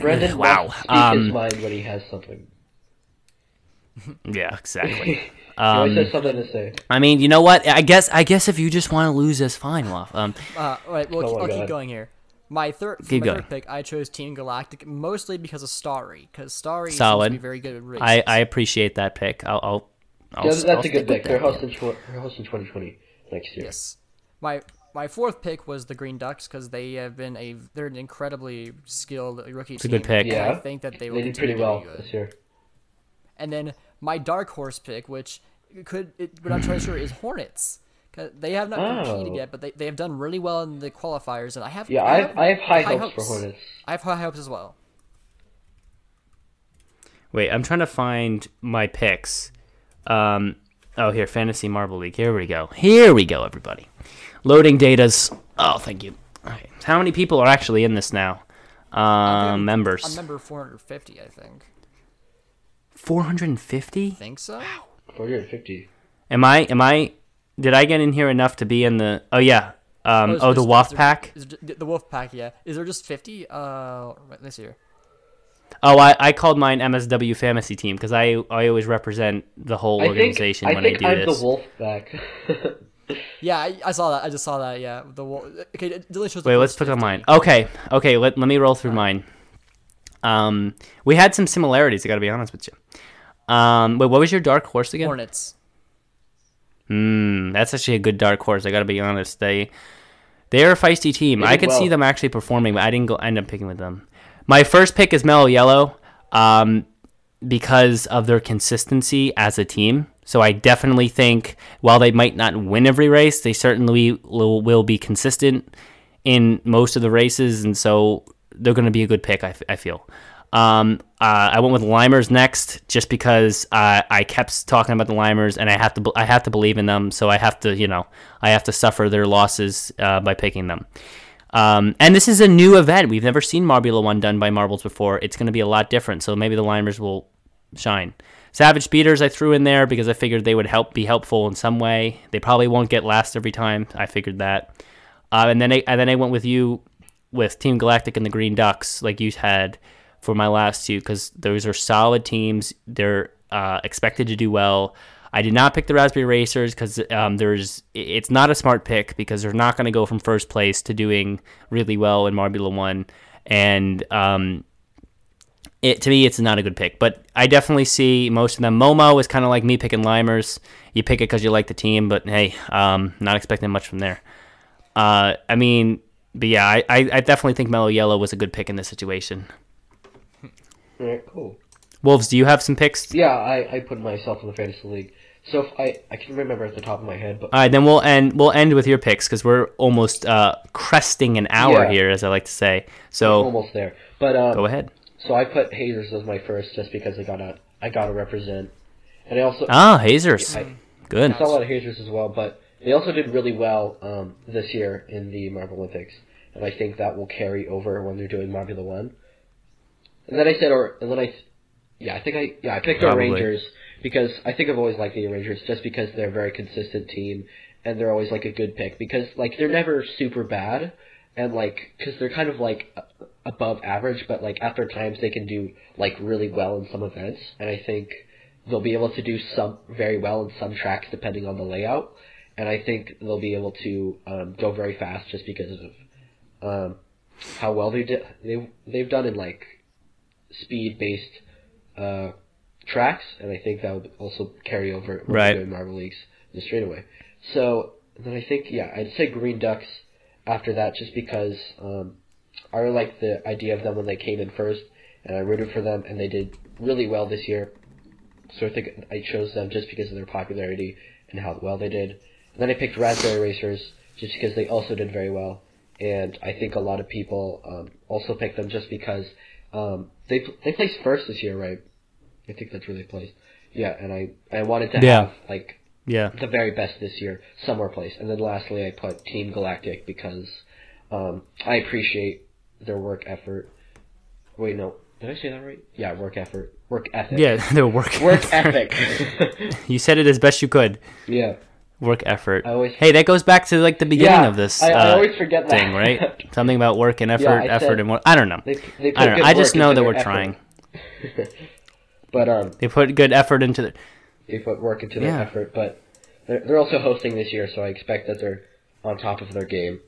Brendan wow. speak Um, his mind when he has something. yeah, exactly. he always Um, has something to say. I mean, you know what? I guess I guess if you just want to lose, that's fine, Waff. Um, uh, all right, well, oh I'll keep going here. My third, Keep my going. third pick, I chose Team Galactic mostly because of Starry, because Starry Solid. seems to be very good at races. I, I appreciate that pick. I'll, I'll, I'll Yeah, that's I'll a good pick. They're that. hosting, tw- they're hosting 2020 next year. Yes. My my fourth pick was the Green Ducks because they have been a they're an incredibly skilled rookie a team. good pick. and I Yeah. think that they will They did pretty well good. this year. And then my dark horse pick, which could it, but I'm trying to sure is Hornets. 'Cause They have not competed Oh. yet, but they, they have done really well in the qualifiers, and I have Yeah, I have, I have high, hopes, for Hornets. I have high hopes as well. Wait, I'm trying to find my picks. Um, oh, here, Fantasy Marble League. Here we go. Here we go, everybody. Loading data's. Oh, thank you. All right. How many people are actually in this now? Um, I'm members. member 450, I think. 450? Think so? Wow. 450. Am I? Am I? Did I get in here enough to be in the? Oh yeah. Um, is- oh, the is- Wolf is there- Pack. Is there- the Wolf Pack, yeah. Is there just 50? Uh, right, let's see here. Oh, I, I called mine MSW Fantasy Team because I I always represent the whole I think organization I when think I do I'm this. the wolf back. Yeah, I, I saw that. I just saw that. Yeah, the wall. Okay, it really shows. the Wait, let's first click on mine. Okay, okay. Let, let me roll through mine. Um, we had some similarities. I got to be honest with you. Um, wait, what was your dark horse again? Hornets. Hmm, that's actually a good dark horse. I got to be honest. They they're a feisty team. I did could see them actually performing, but I didn't go end up picking with them. My first pick is Mellow Yellow, um, because of their consistency as a team. So I definitely think while they might not win every race, they certainly will, will be consistent in most of the races, and so they're going to be a good pick. I, feel. Um, uh, I went with Limers next, just because uh, I kept talking about the Limers, and I have to I have to believe in them. So I have to you know I have to suffer their losses uh, by picking them. Um, and this is a new event. We've never seen Marbula One done by marbles before. It's going to be a lot different. So maybe the Limers will shine. Savage Speeders I threw in there because I figured they would help be helpful in some way. They probably won't get last every time. I figured that. Uh, and then I, and then I went with you with Team Galactic and the Green Ducks like you had for my last two because those are solid teams. They're uh, expected to do well. I did not pick the Raspberry Racers because um, there's it's not a smart pick because they're not going to go from first place to doing really well in Marbula One, and um, it to me it's not a good pick. But I definitely see most of them. Momo is kind of like me picking Limers. You pick it because you like the team, but hey, um, not expecting much from there. Uh, I mean, but yeah, I, I, I definitely think Mellow Yellow was a good pick in this situation. Alright, cool. Wolves, do you have some picks? Yeah, I, I put myself in the fantasy league. So if I I can remember at the top of my head, but All right, then we'll end. We'll end with your picks because we're almost uh, cresting an hour Yeah. here, as I like to say. I'm So almost there. But um, go ahead. So I put Hazers as my first just because I gotta I gotta represent, and I also Ah, Hazers, I good. I saw a lot of Hazers as well, but they also did really well um, this year in the Marble Olympics, and I think that will carry over when they're doing Marbula One. And then I said, or and then I, yeah, I think I yeah I picked O'rangers because I think I've always liked the Rangers just because they're a very consistent team and they're always like a good pick because like they're never super bad and like because they're kind of like above average, but like after times they can do like really well in some events, and I think they'll be able to do some very well in some tracks depending on the layout, and I think they'll be able to um, go very fast just because of um, how well they did they they've done in like speed based uh, tracks, and I think that would also carry over Right. doing Marble Leagues in the straightaway. So then I think yeah, I'd say Green Ducks after that just because um, I really liked the idea of them when they came in first, and I rooted for them, and they did really well this year. So I think I chose them just because of their popularity and how well they did. And then I picked Raspberry Racers just because they also did very well, and I think a lot of people um, also picked them just because um, they they placed first this year, right? I think that's where they placed. Yeah, and I I wanted to Yeah. have like Yeah, the very best this year, somewhere place. And then lastly, I put Team Galactic because um, I appreciate their work effort. Wait, no, did I say that right? Yeah, work effort, work ethic. yeah, they're work work ethic. You said it as best you could. yeah, Work effort. I always- hey, that goes back to like the beginning Yeah, of this I- I uh, always forget that. thing, right? Something about work and effort, I effort said- and work. I don't know. they they I don't know. I just know that we're effort. trying. But um, They put good effort into the. They put work into their Yeah. effort. But they're they're also hosting this year, so I expect that they're on top of their game.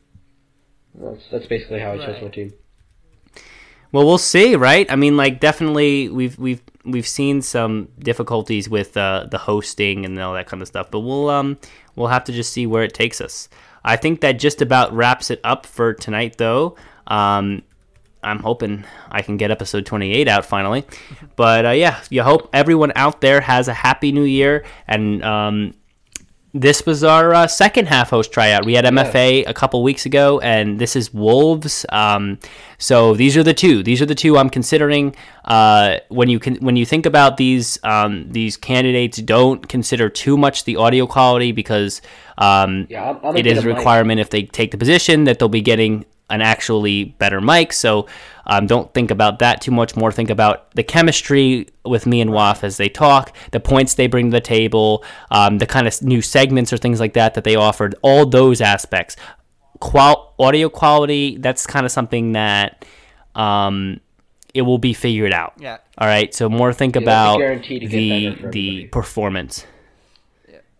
That's that's basically how I chose Right. my team. Well, we'll see, right? I mean, like definitely we've we've we've seen some difficulties with uh, the hosting and all that kind of stuff, but we'll um we'll have to just see where it takes us. I think that just about wraps it up for tonight, though. Um, I'm hoping I can get episode 28 out finally, but uh, yeah, you hope everyone out there has a happy new year and um, this was our uh, second half host tryout. We had MFA a couple weeks ago, and this is Wolves. Um, so these are the two. These are the two I'm considering. Uh, when you can, when you think about these um, these candidates, don't consider too much the audio quality because um, Yeah, it is a a mic. requirement if they take the position that they'll be getting an actually better mic. So um, don't think about that too much. More think about the chemistry with me and Waff as they talk, the points they bring to the table, um, the kind of new segments or things like that that they offered. All those aspects. Qual- audio quality. That's kind of something that. Um, it will be figured out. Yeah. All right. So more think that's a about guarantee to get the the everybody. performance.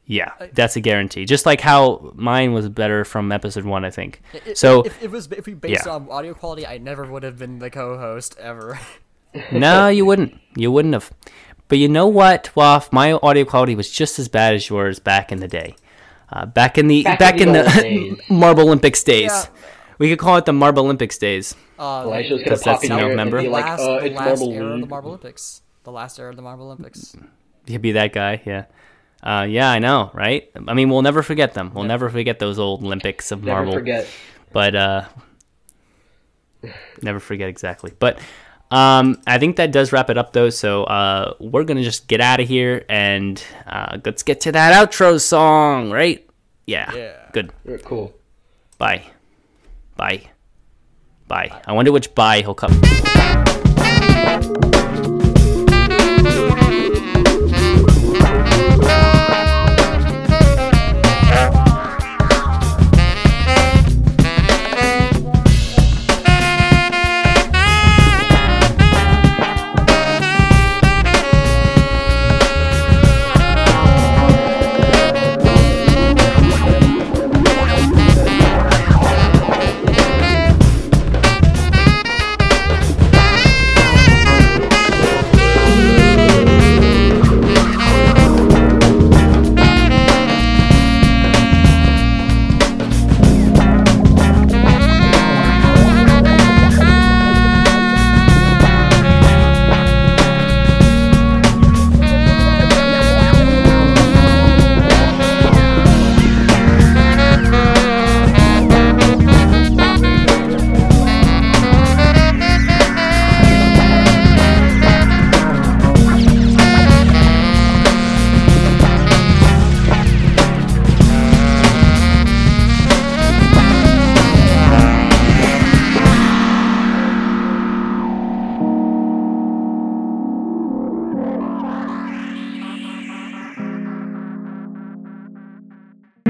Yeah, that's a guarantee. Just like how mine was better from episode one, I think. I- So if it was if we based yeah. on audio quality, I never would have been the co-host ever. no, you wouldn't. You wouldn't have. But you know what, Waff? My audio quality was just as bad as yours back in the day. Uh, back in the Back back, in in the the, days. Marble Olympics days. Yeah. We could call it the Marble Olympics days. Uh, Elijah was gonna 'Cause pop that's, in you know, here and remember? be the like, last, uh, the it's last Marble era of the League. Marble Olympics. The last era of the Marble Olympics. He'd be that guy, yeah. Uh, yeah, I know, right? I mean, we'll never forget them. We'll never forget those old Olympics of marble. Never marble. forget. But uh, never forget exactly. But um, I think that does wrap it up, though. So uh, we're gonna just get out of here and uh, let's get to that outro song, right? Yeah. Yeah. Good. Cool. Bye. Bye. Bye. I wonder which bye he'll come.